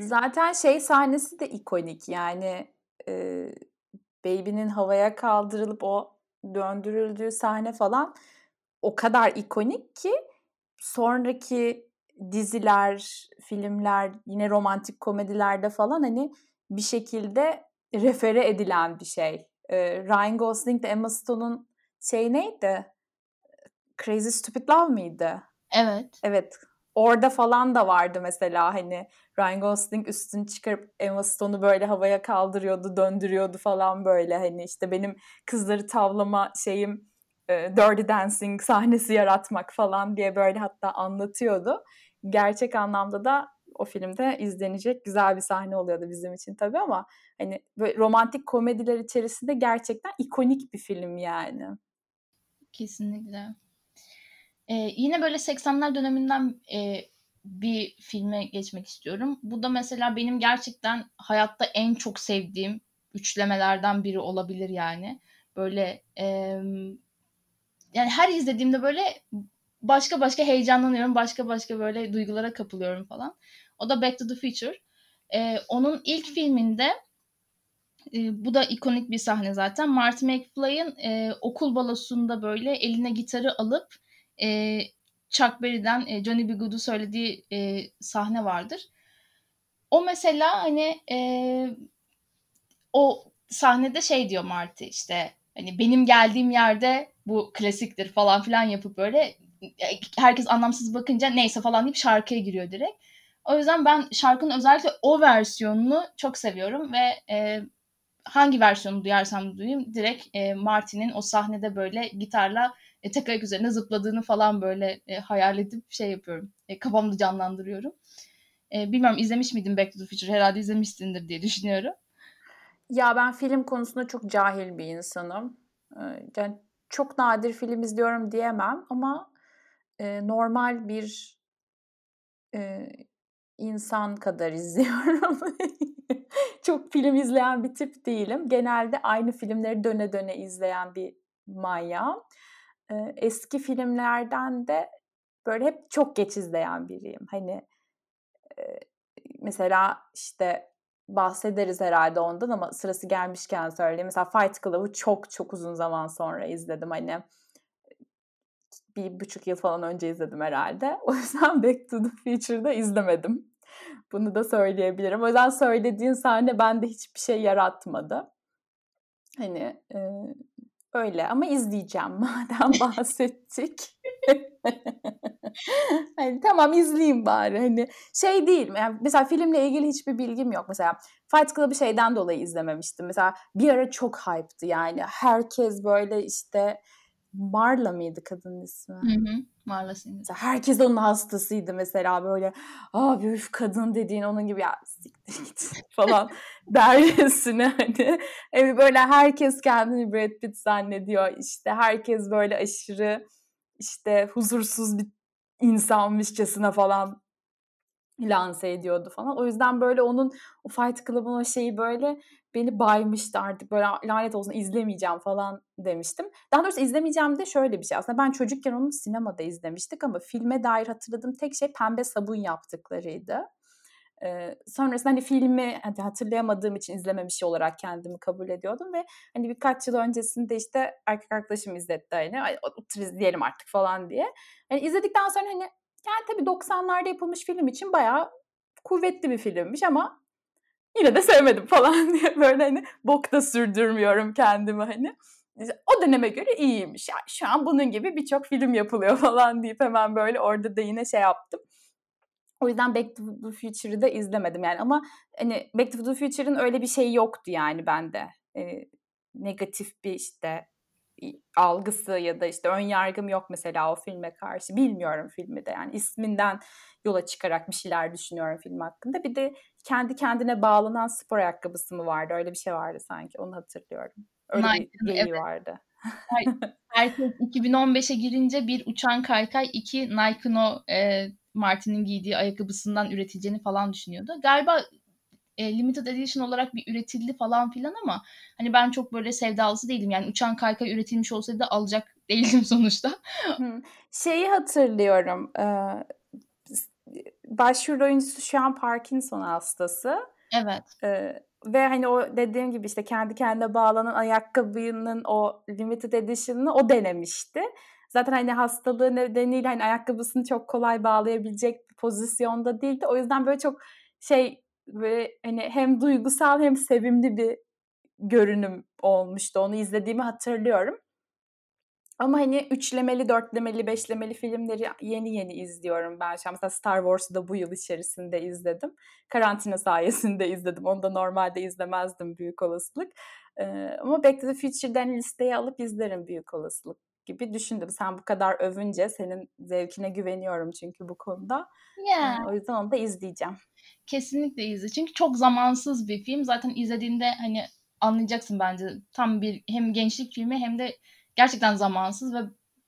Zaten şey sahnesi de ikonik yani e, Baby'nin havaya kaldırılıp o döndürüldüğü sahne falan o kadar ikonik ki sonraki diziler, filmler, yine romantik komedilerde falan hani bir şekilde refere edilen bir şey. Ee, Ryan Gosling de Emma Stone'un şey neydi? Crazy Stupid Love mıydı? Evet. Evet. Orada falan da vardı mesela hani Ryan Gosling üstünü çıkarıp Emma Stone'u böyle havaya kaldırıyordu, döndürüyordu falan böyle hani işte benim kızları tavlama şeyim e, Dirty Dancing sahnesi yaratmak falan diye böyle hatta anlatıyordu. Gerçek anlamda da o filmde izlenecek güzel bir sahne oluyordu bizim için tabii ama hani böyle romantik komediler içerisinde gerçekten ikonik bir film yani. Kesinlikle. Ee, yine böyle 80'ler döneminden e, bir filme geçmek istiyorum. Bu da mesela benim gerçekten hayatta en çok sevdiğim üçlemelerden biri olabilir yani. Böyle e, yani her izlediğimde böyle başka başka heyecanlanıyorum, başka başka böyle duygulara kapılıyorum falan. O da Back to the Future. E, onun ilk filminde e, bu da ikonik bir sahne zaten. Marty McFly'ın e, okul balosunda böyle eline gitarı alıp e, Chuck Berry'den e, Johnny B. Good'u söylediği e, sahne vardır. O mesela hani e, o sahnede şey diyor Marty işte hani benim geldiğim yerde bu klasiktir falan filan yapıp böyle herkes anlamsız bakınca neyse falan deyip şarkıya giriyor direkt. O yüzden ben şarkının özellikle o versiyonunu çok seviyorum ve e, hangi versiyonu duyarsam duyayım direkt e, Martin'in o sahnede böyle gitarla e, tek ayak üzerine zıpladığını falan böyle e, hayal edip şey yapıyorum. E, kafamda canlandırıyorum. E, bilmiyorum izlemiş miydin Back to the Future? Herhalde izlemişsindir diye düşünüyorum. Ya ben film konusunda çok cahil bir insanım. Yani çok nadir film izliyorum diyemem ama e, normal bir e, insan kadar izliyorum. çok film izleyen bir tip değilim. Genelde aynı filmleri döne döne izleyen bir manyağım. Eski filmlerden de böyle hep çok geç izleyen biriyim. Hani mesela işte bahsederiz herhalde ondan ama sırası gelmişken söyleyeyim. Mesela Fight Club'ı çok çok uzun zaman sonra izledim. Hani bir buçuk yıl falan önce izledim herhalde. O yüzden Back to the Future'da izlemedim. Bunu da söyleyebilirim. O yüzden söylediğin sahne bende hiçbir şey yaratmadı. Hani e, öyle ama izleyeceğim madem bahsettik. hani tamam izleyeyim bari. Hani şey değil. Yani mesela filmle ilgili hiçbir bilgim yok. Mesela Fight Club'ı şeyden dolayı izlememiştim. Mesela bir ara çok hype'tı yani. Herkes böyle işte Marla mıydı kadının ismi? Hı hı. Marla Singer. Herkes onun hastasıydı mesela böyle abi üf kadın dediğin onun gibi ya siktir git falan dercesine hani. Yani böyle herkes kendini Brad Pitt zannediyor. İşte herkes böyle aşırı işte huzursuz bir insanmışçasına falan lanse ediyordu falan. O yüzden böyle onun o Fight Club'un o şeyi böyle beni baymıştı artık böyle lanet olsun izlemeyeceğim falan demiştim. Daha doğrusu izlemeyeceğim de şöyle bir şey aslında ben çocukken onu sinemada izlemiştik ama filme dair hatırladığım tek şey pembe sabun yaptıklarıydı. Ee, sonrasında hani filmi hani hatırlayamadığım için izlememiş olarak kendimi kabul ediyordum ve hani birkaç yıl öncesinde işte erkek arkadaşım izletti hani otur izleyelim artık falan diye. Yani izledikten sonra hani yani tabii 90'larda yapılmış film için bayağı kuvvetli bir filmmiş ama yine de sevmedim falan diye böyle hani bokta sürdürmüyorum kendimi hani. O döneme göre iyiymiş. Yani şu an bunun gibi birçok film yapılıyor falan deyip hemen böyle orada da yine şey yaptım. O yüzden Back to the Future'ı da izlemedim yani ama hani Back to the Future'ın öyle bir şey yoktu yani bende. Ee, negatif bir işte algısı ya da işte ön yargım yok mesela o filme karşı. Bilmiyorum filmi de yani isminden yola çıkarak bir şeyler düşünüyorum film hakkında. Bir de kendi kendine bağlanan spor ayakkabısı mı vardı? Öyle bir şey vardı sanki onu hatırlıyorum. Öyle Nike, bir evet. vardı. herkes 2015'e girince bir uçan kaykay, iki Nike'ın o e, Martin'in giydiği ayakkabısından üretileceğini falan düşünüyordu. Galiba e, limited edition olarak bir üretildi falan filan ama hani ben çok böyle sevdalısı değilim. Yani uçan kaykay üretilmiş olsaydı alacak değildim sonuçta. Şeyi hatırlıyorum. E, başrol oyuncusu şu an Parkinson hastası. Evet. E, ve hani o dediğim gibi işte kendi kendine bağlanan ayakkabının o limited edition'ını o denemişti. Zaten hani hastalığı nedeniyle hani ayakkabısını çok kolay bağlayabilecek bir pozisyonda değildi. O yüzden böyle çok şey ve hani hem duygusal hem sevimli bir görünüm olmuştu. Onu izlediğimi hatırlıyorum. Ama hani üçlemeli, dörtlemeli, beşlemeli filmleri yeni yeni izliyorum ben şu an. Mesela Star Wars'u da bu yıl içerisinde izledim. Karantina sayesinde izledim. Onu da normalde izlemezdim büyük olasılık. Ee, ama Back to the Future'den listeye alıp izlerim büyük olasılık gibi düşündüm. Sen bu kadar övünce senin zevkine güveniyorum çünkü bu konuda. Yeah. O yüzden onu da izleyeceğim. Kesinlikle izle. Çünkü çok zamansız bir film. Zaten izlediğinde hani anlayacaksın bence. Tam bir hem gençlik filmi hem de gerçekten zamansız ve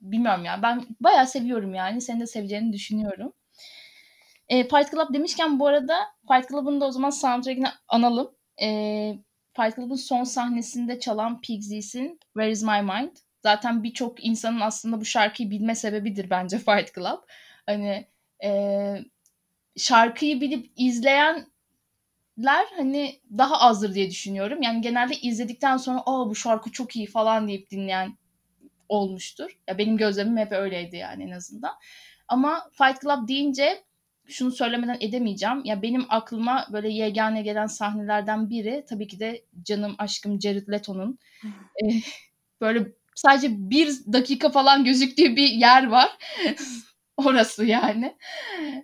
bilmiyorum ya ben bayağı seviyorum yani. Seni de seveceğini düşünüyorum. E, Fight Club demişken bu arada Fight Club'ın da o zaman soundtrack'ini analım. E, Fight Club'ın son sahnesinde çalan Pigsies'in Where Is My Mind. Zaten birçok insanın aslında bu şarkıyı bilme sebebidir bence Fight Club. Hani e, şarkıyı bilip izleyenler hani daha azdır diye düşünüyorum. Yani genelde izledikten sonra aa bu şarkı çok iyi falan deyip dinleyen olmuştur. Ya benim gözlemim hep öyleydi yani en azından. Ama Fight Club deyince şunu söylemeden edemeyeceğim. Ya benim aklıma böyle yegane gelen sahnelerden biri tabii ki de canım aşkım Jared Leto'nun e, böyle sadece bir dakika falan gözüktüğü bir yer var. Orası yani.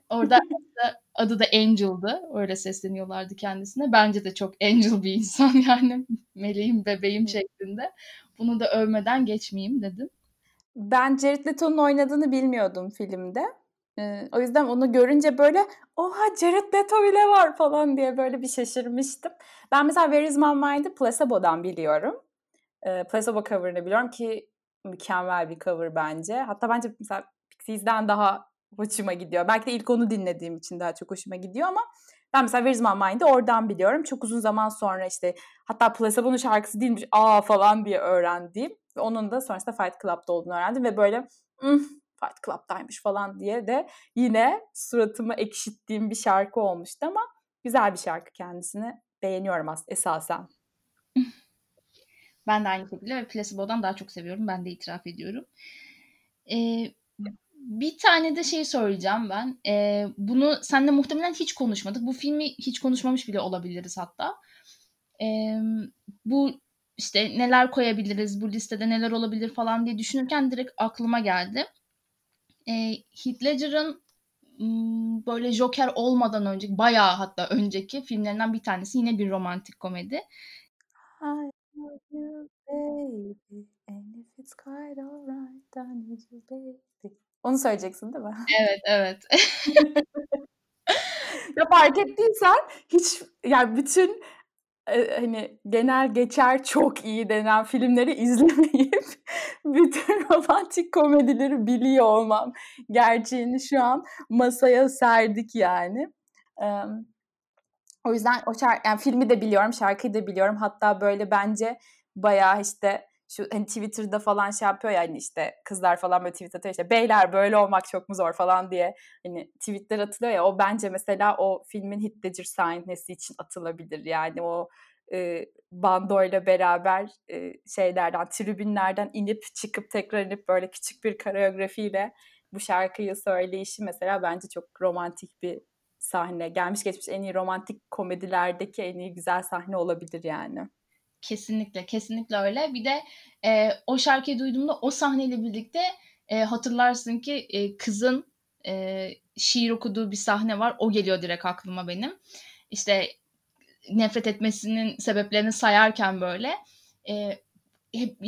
Orada adı da Angel'dı. Öyle sesleniyorlardı kendisine. Bence de çok Angel bir insan yani. Meleğim, bebeğim şeklinde. Bunu da övmeden geçmeyeyim dedim. Ben Jared Leto'nun oynadığını bilmiyordum filmde. Ee, o yüzden onu görünce böyle oha Jared Leto bile var falan diye böyle bir şaşırmıştım. Ben mesela Where Is My Mind'ı Placebo'dan biliyorum. Ee, Placebo cover'ını biliyorum ki mükemmel bir cover bence. Hatta bence mesela Pixies'den daha hoşuma gidiyor. Belki de ilk onu dinlediğim için daha çok hoşuma gidiyor ama ben mesela Where's My Mind'i oradan biliyorum. Çok uzun zaman sonra işte hatta Placebo'nun şarkısı değilmiş aa falan diye öğrendiğim. Ve onun da sonrasında Fight Club'da olduğunu öğrendim ve böyle Fight Club'daymış falan diye de yine suratıma ekşittiğim bir şarkı olmuştu ama güzel bir şarkı kendisini beğeniyorum aslında esasen. Ben de aynı şekilde ve Placebo'dan daha çok seviyorum. Ben de itiraf ediyorum. Ee, bir tane de şey söyleyeceğim ben. Ee, bunu senle muhtemelen hiç konuşmadık. Bu filmi hiç konuşmamış bile olabiliriz hatta. Ee, bu işte neler koyabiliriz, bu listede neler olabilir falan diye düşünürken direkt aklıma geldi. Ee, Heath Ledger'ın böyle Joker olmadan önce, bayağı hatta önceki filmlerinden bir tanesi yine bir romantik komedi. I love you baby and if it's quite alright I need you baby. Onu söyleyeceksin değil mi? Evet, evet. ya fark ettiysen hiç yani bütün e, hani genel geçer çok iyi denen filmleri izlemeyip bütün romantik komedileri biliyor olmam gerçeğini şu an masaya serdik yani. Um, o yüzden o şarkı, yani filmi de biliyorum, şarkıyı da biliyorum. Hatta böyle bence bayağı işte şu hani Twitter'da falan şey yapıyor ya hani işte kızlar falan böyle tweet atıyor işte beyler böyle olmak çok mu zor falan diye hani tweetler atılıyor ya o bence mesela o filmin Ledger sahnesi için atılabilir yani o e, bandoyla beraber e, şeylerden tribünlerden inip çıkıp tekrar inip böyle küçük bir koreografiyle bu şarkıyı söyleyişi mesela bence çok romantik bir sahne. Gelmiş geçmiş en iyi romantik komedilerdeki en iyi güzel sahne olabilir yani. Kesinlikle, kesinlikle öyle. Bir de e, o şarkıyı duyduğumda o sahneyle birlikte e, hatırlarsın ki e, kızın e, şiir okuduğu bir sahne var. O geliyor direkt aklıma benim. İşte nefret etmesinin sebeplerini sayarken böyle e,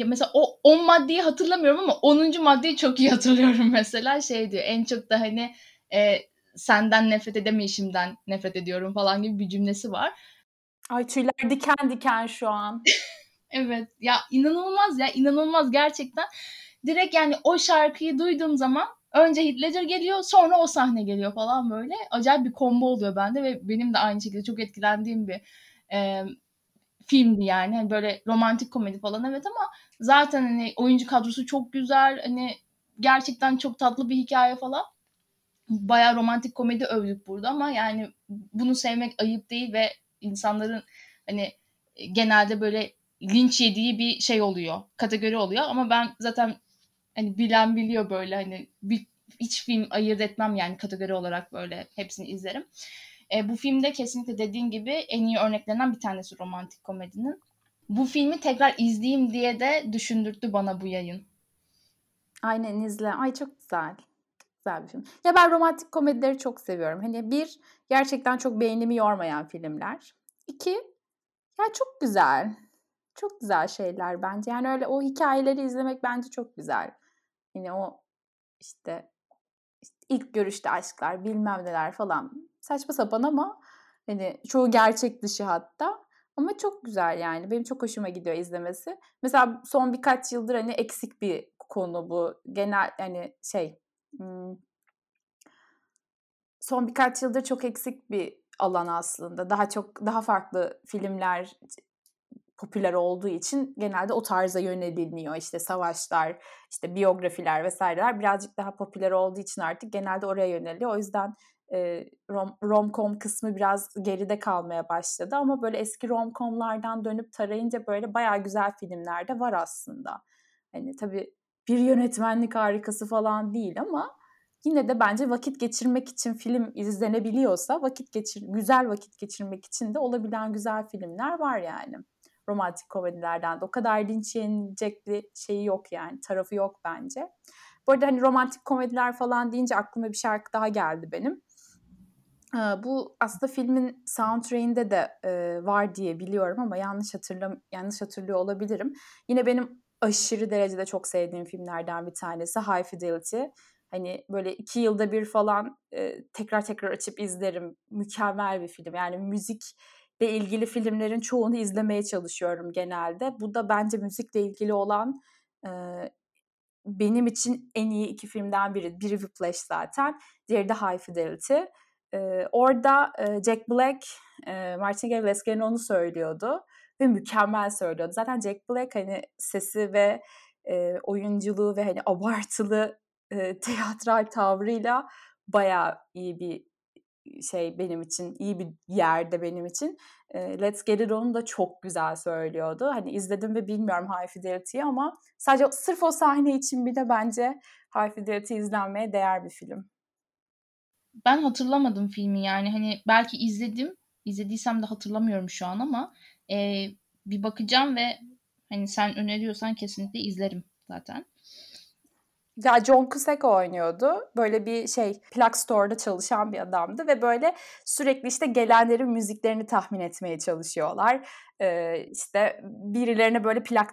mesela o 10 maddeyi hatırlamıyorum ama 10. maddeyi çok iyi hatırlıyorum mesela şey diyor en çok da hani e, senden nefret edemeyişimden nefret ediyorum falan gibi bir cümlesi var. Ay tüyler diken diken şu an. Evet ya inanılmaz ya inanılmaz gerçekten. Direkt yani o şarkıyı duyduğum zaman önce Heath Ledger geliyor sonra o sahne geliyor falan böyle. Acayip bir combo oluyor bende ve benim de aynı şekilde çok etkilendiğim bir e, filmdi yani. Hani böyle romantik komedi falan evet ama zaten hani oyuncu kadrosu çok güzel. Hani gerçekten çok tatlı bir hikaye falan. Bayağı romantik komedi övdük burada ama yani bunu sevmek ayıp değil ve insanların hani genelde böyle linç yediği bir şey oluyor. Kategori oluyor ama ben zaten hani bilen biliyor böyle hani bir, hiç film ayırt etmem yani kategori olarak böyle hepsini izlerim. E, bu filmde kesinlikle dediğin gibi en iyi örneklerinden bir tanesi romantik komedinin. Bu filmi tekrar izleyeyim diye de düşündürttü bana bu yayın. Aynen izle. Ay çok güzel. Güzel bir film. Ya ben romantik komedileri çok seviyorum. Hani bir, gerçekten çok beynimi yormayan filmler. İki, ya çok güzel. Çok güzel şeyler bence. Yani öyle o hikayeleri izlemek bence çok güzel. Yine o işte, işte ilk görüşte aşklar bilmem neler falan saçma sapan ama hani çoğu gerçek dışı hatta ama çok güzel yani benim çok hoşuma gidiyor izlemesi. Mesela son birkaç yıldır hani eksik bir konu bu genel hani şey son birkaç yıldır çok eksik bir alan aslında. Daha çok daha farklı filmler popüler olduğu için genelde o tarza yöneliniyor. İşte savaşlar, işte biyografiler vesaireler birazcık daha popüler olduğu için artık genelde oraya yöneliyor. O yüzden e, rom, rom-com kısmı biraz geride kalmaya başladı ama böyle eski rom-comlardan dönüp tarayınca böyle bayağı güzel filmler de var aslında. Hani tabii bir yönetmenlik harikası falan değil ama yine de bence vakit geçirmek için film izlenebiliyorsa vakit geçir güzel vakit geçirmek için de olabilen güzel filmler var yani romantik komedilerden de. O kadar linç yenilecek bir şeyi yok yani. Tarafı yok bence. Bu arada hani romantik komediler falan deyince aklıma bir şarkı daha geldi benim. Bu aslında filmin soundtrack'inde de var diye biliyorum ama yanlış hatırlam yanlış hatırlıyor olabilirim. Yine benim aşırı derecede çok sevdiğim filmlerden bir tanesi High Fidelity. Hani böyle iki yılda bir falan tekrar tekrar açıp izlerim. Mükemmel bir film. Yani müzik ile ilgili filmlerin çoğunu izlemeye çalışıyorum genelde. Bu da bence müzikle ilgili olan e, benim için en iyi iki filmden biri. Biri Whiplash zaten, diğeri de High Fidelity. E, orada e, Jack Black, e, Martin gene onu söylüyordu ve mükemmel söylüyordu. Zaten Jack Black hani sesi ve e, oyunculuğu ve hani abartılı e, teatral tavrıyla bayağı iyi bir şey benim için iyi bir yerde benim için. E, Let's Get It On'u da çok güzel söylüyordu. Hani izledim ve bilmiyorum High Fidelity'yi ama sadece sırf o sahne için bir de bence High Fidelity izlenmeye değer bir film. Ben hatırlamadım filmi yani hani belki izledim. izlediysem de hatırlamıyorum şu an ama e, bir bakacağım ve hani sen öneriyorsan kesinlikle izlerim zaten. Ya John Cusack oynuyordu. Böyle bir şey plak store'da çalışan bir adamdı ve böyle sürekli işte gelenlerin müziklerini tahmin etmeye çalışıyorlar. Ee, işte birilerine böyle plak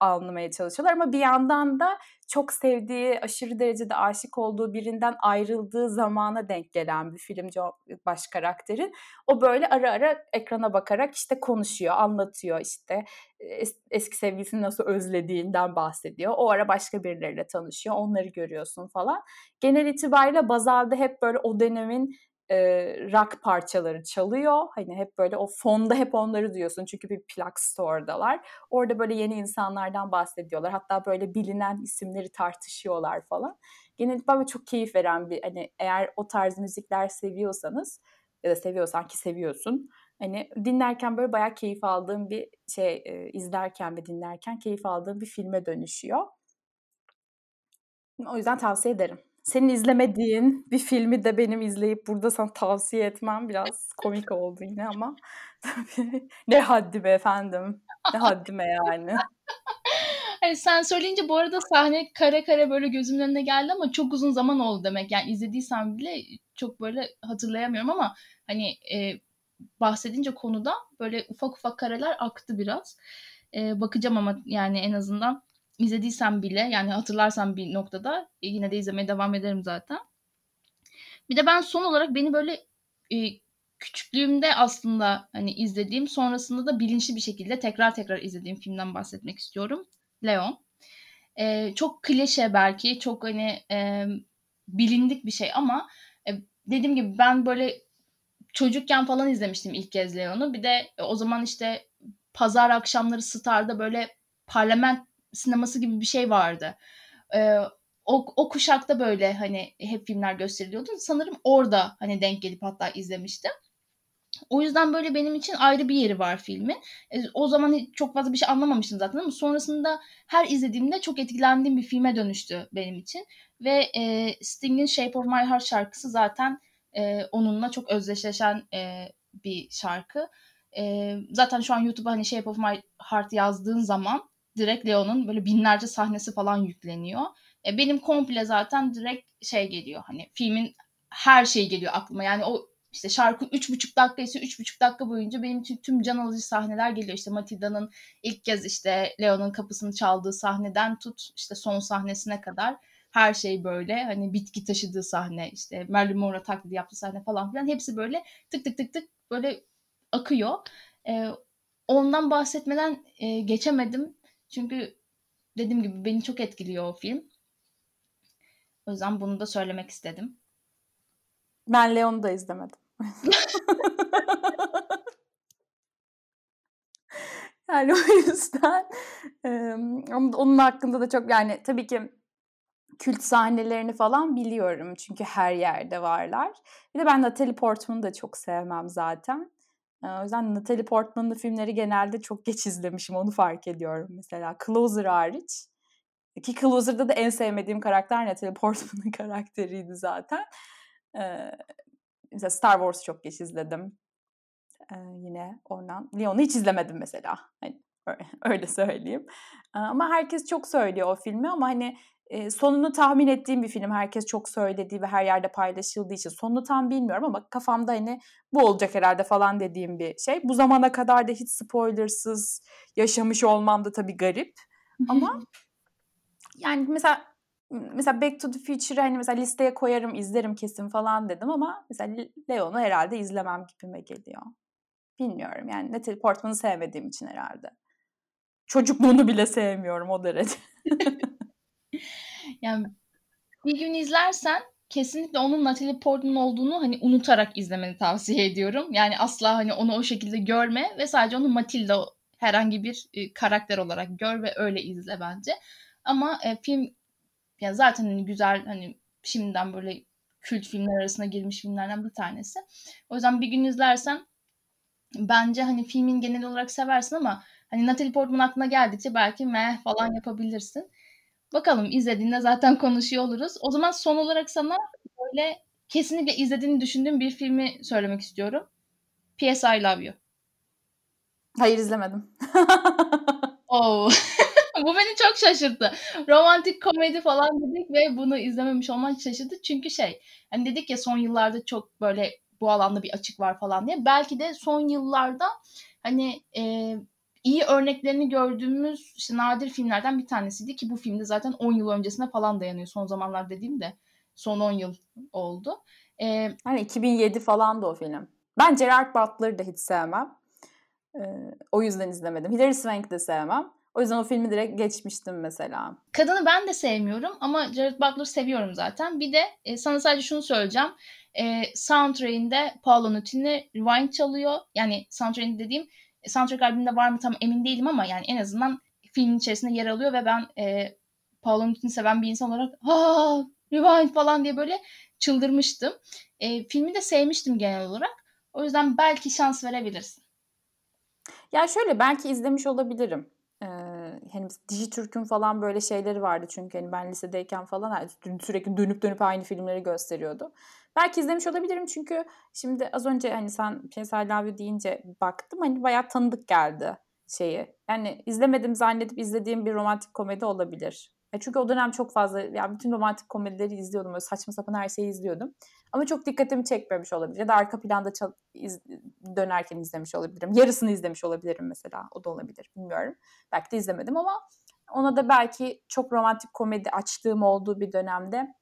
anlamaya çalışıyorlar ama bir yandan da çok sevdiği, aşırı derecede aşık olduğu birinden ayrıldığı zamana denk gelen bir filmci baş karakterin. O böyle ara ara ekrana bakarak işte konuşuyor, anlatıyor işte es- eski sevgilisini nasıl özlediğinden bahsediyor. O ara başka birileriyle tanışıyor, onları görüyorsun falan. Genel itibariyle bazalda hep böyle o dönemin e, rock parçaları çalıyor. Hani hep böyle o fonda hep onları duyuyorsun çünkü bir plak store'dalar. Orada böyle yeni insanlardan bahsediyorlar. Hatta böyle bilinen isimleri tartışıyorlar falan. Genellikle çok keyif veren bir hani eğer o tarz müzikler seviyorsanız ya da seviyorsan ki seviyorsun. Hani dinlerken böyle bayağı keyif aldığım bir şey e, izlerken ve dinlerken keyif aldığım bir filme dönüşüyor. O yüzden tavsiye ederim senin izlemediğin bir filmi de benim izleyip burada sana tavsiye etmem biraz komik oldu yine ama tabii ne haddime efendim. Ne haddime yani. Hani sen söyleyince bu arada sahne kare kare böyle gözümün önüne geldi ama çok uzun zaman oldu demek. Yani izlediysem bile çok böyle hatırlayamıyorum ama hani e, bahsedince konuda böyle ufak ufak kareler aktı biraz. E, bakacağım ama yani en azından izlediysem bile yani hatırlarsam bir noktada e, yine de izlemeye devam ederim zaten. Bir de ben son olarak beni böyle e, küçüklüğümde aslında hani izlediğim sonrasında da bilinçli bir şekilde tekrar tekrar izlediğim filmden bahsetmek istiyorum. Leon. E, çok klişe belki çok hani e, bilindik bir şey ama e, dediğim gibi ben böyle çocukken falan izlemiştim ilk kez Leon'u. Bir de e, o zaman işte pazar akşamları Star'da böyle parlament sineması gibi bir şey vardı. E, o, o kuşakta böyle hani hep filmler gösteriliyordu. Sanırım orada hani denk gelip hatta izlemiştim. O yüzden böyle benim için ayrı bir yeri var filmin. E, o zaman çok fazla bir şey anlamamıştım zaten ama sonrasında her izlediğimde çok etkilendiğim bir filme dönüştü benim için. Ve e, Sting'in Shape of My Heart şarkısı zaten e, onunla çok özdeşleşen e, bir şarkı. E, zaten şu an YouTube'a hani Shape of My Heart yazdığın zaman direkt Leon'un böyle binlerce sahnesi falan yükleniyor. E, benim komple zaten direkt şey geliyor hani filmin her şey geliyor aklıma. Yani o işte şarkı üç buçuk dakika ise üç buçuk dakika boyunca benim için tüm can alıcı sahneler geliyor. İşte Matilda'nın ilk kez işte Leon'un kapısını çaldığı sahneden tut işte son sahnesine kadar her şey böyle hani bitki taşıdığı sahne işte Marilyn Monroe taklidi yaptığı sahne falan filan hepsi böyle tık tık tık tık böyle akıyor. Ee, ondan bahsetmeden e, geçemedim. Çünkü dediğim gibi beni çok etkiliyor o film. O yüzden bunu da söylemek istedim. Ben Leon'u da izlemedim. yani o yüzden onun hakkında da çok yani tabii ki kült sahnelerini falan biliyorum çünkü her yerde varlar. Bir de ben Natalie Portman'ı da çok sevmem zaten. O yüzden Natalie Portman'ın filmleri genelde çok geç izlemişim onu fark ediyorum mesela. Closer hariç. Ki Closer'da da en sevmediğim karakter Natalie Portman'ın karakteriydi zaten. Mesela Star Wars'u çok geç izledim. Yine ondan. Leon'u hiç izlemedim mesela. Hani öyle söyleyeyim. Ama herkes çok söylüyor o filmi ama hani sonunu tahmin ettiğim bir film. Herkes çok söylediği ve her yerde paylaşıldığı için sonunu tam bilmiyorum ama kafamda hani bu olacak herhalde falan dediğim bir şey. Bu zamana kadar da hiç spoilersız yaşamış olmam da tabii garip. Ama yani mesela mesela Back to the Future'ı hani mesela listeye koyarım, izlerim kesin falan dedim ama mesela Leon'u herhalde izlemem gibime geliyor. Bilmiyorum yani Natalie Portman'ı sevmediğim için herhalde. Çocukluğunu bile sevmiyorum o derece. yani bir gün izlersen kesinlikle onun Natalie Portman olduğunu hani unutarak izlemeni tavsiye ediyorum. Yani asla hani onu o şekilde görme ve sadece onu Matilda herhangi bir e, karakter olarak gör ve öyle izle bence. Ama e, film yani zaten hani güzel hani şimdiden böyle kült filmler arasına girmiş filmlerden bir tanesi. O yüzden bir gün izlersen bence hani filmin genel olarak seversin ama hani Natalie Portman aklına geldikçe belki meh falan yapabilirsin. Bakalım izlediğinde zaten konuşuyor oluruz. O zaman son olarak sana böyle kesinlikle izlediğini düşündüğüm bir filmi söylemek istiyorum. P.S. I Love You. Hayır izlemedim. oh. Bu beni çok şaşırttı. Romantik komedi falan dedik ve bunu izlememiş olman şaşırdı. Çünkü şey hani dedik ya son yıllarda çok böyle bu alanda bir açık var falan diye. Belki de son yıllarda hani e, iyi örneklerini gördüğümüz işte nadir filmlerden bir tanesiydi ki bu filmde zaten 10 yıl öncesine falan dayanıyor. Son zamanlar dediğim de son 10 yıl oldu. Ee, hani 2007 falan da o film. Ben Gerard Butler'ı da hiç sevmem. Ee, o yüzden izlemedim. Hilary Swank de sevmem. O yüzden o filmi direkt geçmiştim mesela. Kadını ben de sevmiyorum ama Jared Butler'ı seviyorum zaten. Bir de e, sana sadece şunu söyleyeceğim. E, soundtrack'inde Paolo Nutini Rewind çalıyor. Yani soundtrack'inde dediğim soundtrack albümünde var mı tam emin değilim ama yani en azından filmin içerisinde yer alıyor ve ben e, Paolo Nutini seven bir insan olarak aa Rewind falan diye böyle çıldırmıştım. E, filmi de sevmiştim genel olarak. O yüzden belki şans verebilirsin. Ya şöyle belki izlemiş olabilirim. Ee, hani Dijitürk'ün falan böyle şeyleri vardı çünkü hani ben lisedeyken falan sürekli dönüp dönüp aynı filmleri gösteriyordu. Belki izlemiş olabilirim çünkü şimdi az önce hani sen Pinsel Love deyince baktım hani bayağı tanıdık geldi şeyi. Yani izlemedim zannedip izlediğim bir romantik komedi olabilir. Çünkü o dönem çok fazla yani bütün romantik komedileri izliyordum. Böyle saçma sapan her şeyi izliyordum. Ama çok dikkatimi çekmemiş olabilir. Ya da arka planda çal- iz- dönerken izlemiş olabilirim. Yarısını izlemiş olabilirim mesela. O da olabilir. Bilmiyorum. Belki de izlemedim ama ona da belki çok romantik komedi açtığım olduğu bir dönemde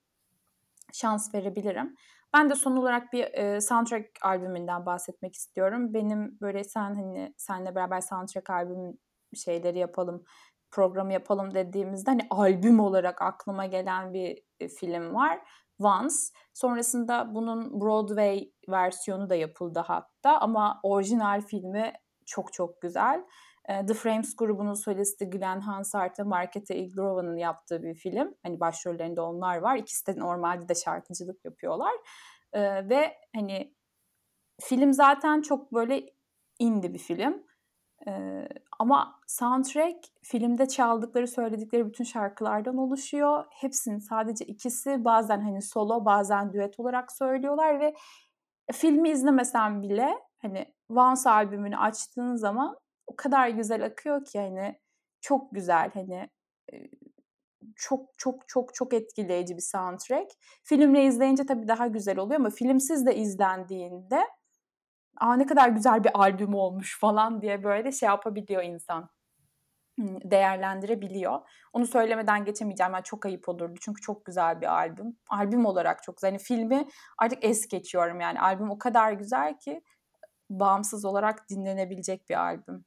şans verebilirim. Ben de son olarak bir e, soundtrack albümünden bahsetmek istiyorum. Benim böyle sen hani seninle beraber soundtrack albüm şeyleri yapalım, programı yapalım dediğimizde hani albüm olarak aklıma gelen bir e, film var. Once. Sonrasında bunun Broadway versiyonu da yapıldı hatta ama orijinal filmi çok çok güzel. The Frames grubunun solisti Glenn Hansard ve Marketa Iglova'nın yaptığı bir film. Hani başrollerinde onlar var. İkisi de normalde de şarkıcılık yapıyorlar. Ve hani film zaten çok böyle indi bir film. Ee, ama soundtrack filmde çaldıkları, söyledikleri bütün şarkılardan oluşuyor. Hepsinin sadece ikisi bazen hani solo, bazen düet olarak söylüyorlar ve filmi izlemesem bile hani Vance albümünü açtığın zaman o kadar güzel akıyor ki hani çok güzel hani çok çok çok çok etkileyici bir soundtrack. Filmle izleyince tabii daha güzel oluyor ama filmsiz de izlendiğinde Aa, ne kadar güzel bir albüm olmuş falan diye böyle şey yapabiliyor insan değerlendirebiliyor. Onu söylemeden geçemeyeceğim. Yani çok ayıp olurdu. Çünkü çok güzel bir albüm. Albüm olarak çok güzel. Yani filmi artık es geçiyorum yani. Albüm o kadar güzel ki bağımsız olarak dinlenebilecek bir albüm.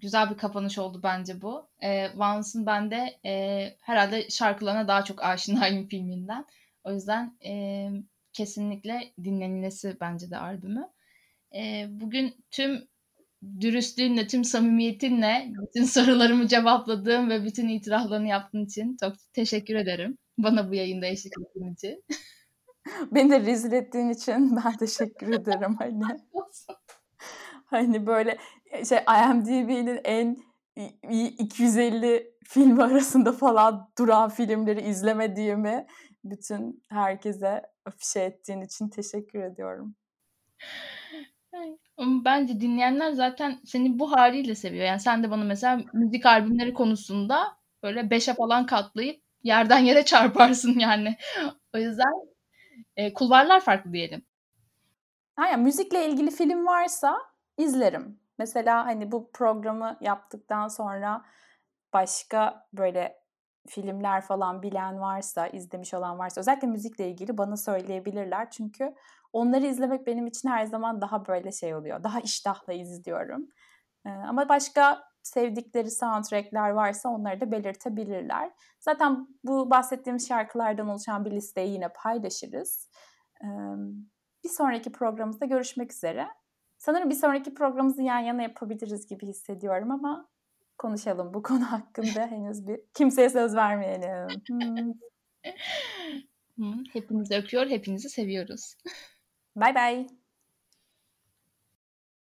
Güzel bir kapanış oldu bence bu. E, Vance'ın ben de e, herhalde şarkılarına daha çok aşinayım filminden. O yüzden e, kesinlikle dinlenilesi bence de albümü. E, bugün tüm dürüstlüğünle, tüm samimiyetinle bütün sorularımı cevapladığım ve bütün itiraflarını yaptığın için çok teşekkür ederim. Bana bu yayında eşlik ettiğin için. Beni de rezil ettiğin için ben teşekkür ederim. Hani, hani böyle şey IMDb'nin en 250 film arasında falan duran filmleri izlemediğimi bütün herkese afişe ettiğin için teşekkür ediyorum. Bence dinleyenler zaten seni bu haliyle seviyor. Yani sen de bana mesela müzik albümleri konusunda böyle beşe falan katlayıp yerden yere çarparsın yani. O yüzden e, kulvarlar farklı diyelim. Aynen müzikle ilgili film varsa izlerim. Mesela hani bu programı yaptıktan sonra başka böyle filmler falan bilen varsa, izlemiş olan varsa özellikle müzikle ilgili bana söyleyebilirler. Çünkü onları izlemek benim için her zaman daha böyle şey oluyor. Daha iştahla izliyorum. Ama başka sevdikleri soundtrackler varsa onları da belirtebilirler. Zaten bu bahsettiğimiz şarkılardan oluşan bir listeyi yine paylaşırız. Bir sonraki programımızda görüşmek üzere. Sanırım bir sonraki programımızı yan yana yapabiliriz gibi hissediyorum ama konuşalım bu konu hakkında henüz bir kimseye söz vermeyelim. Hepinizi öpüyor, hepinizi seviyoruz. Bye bye.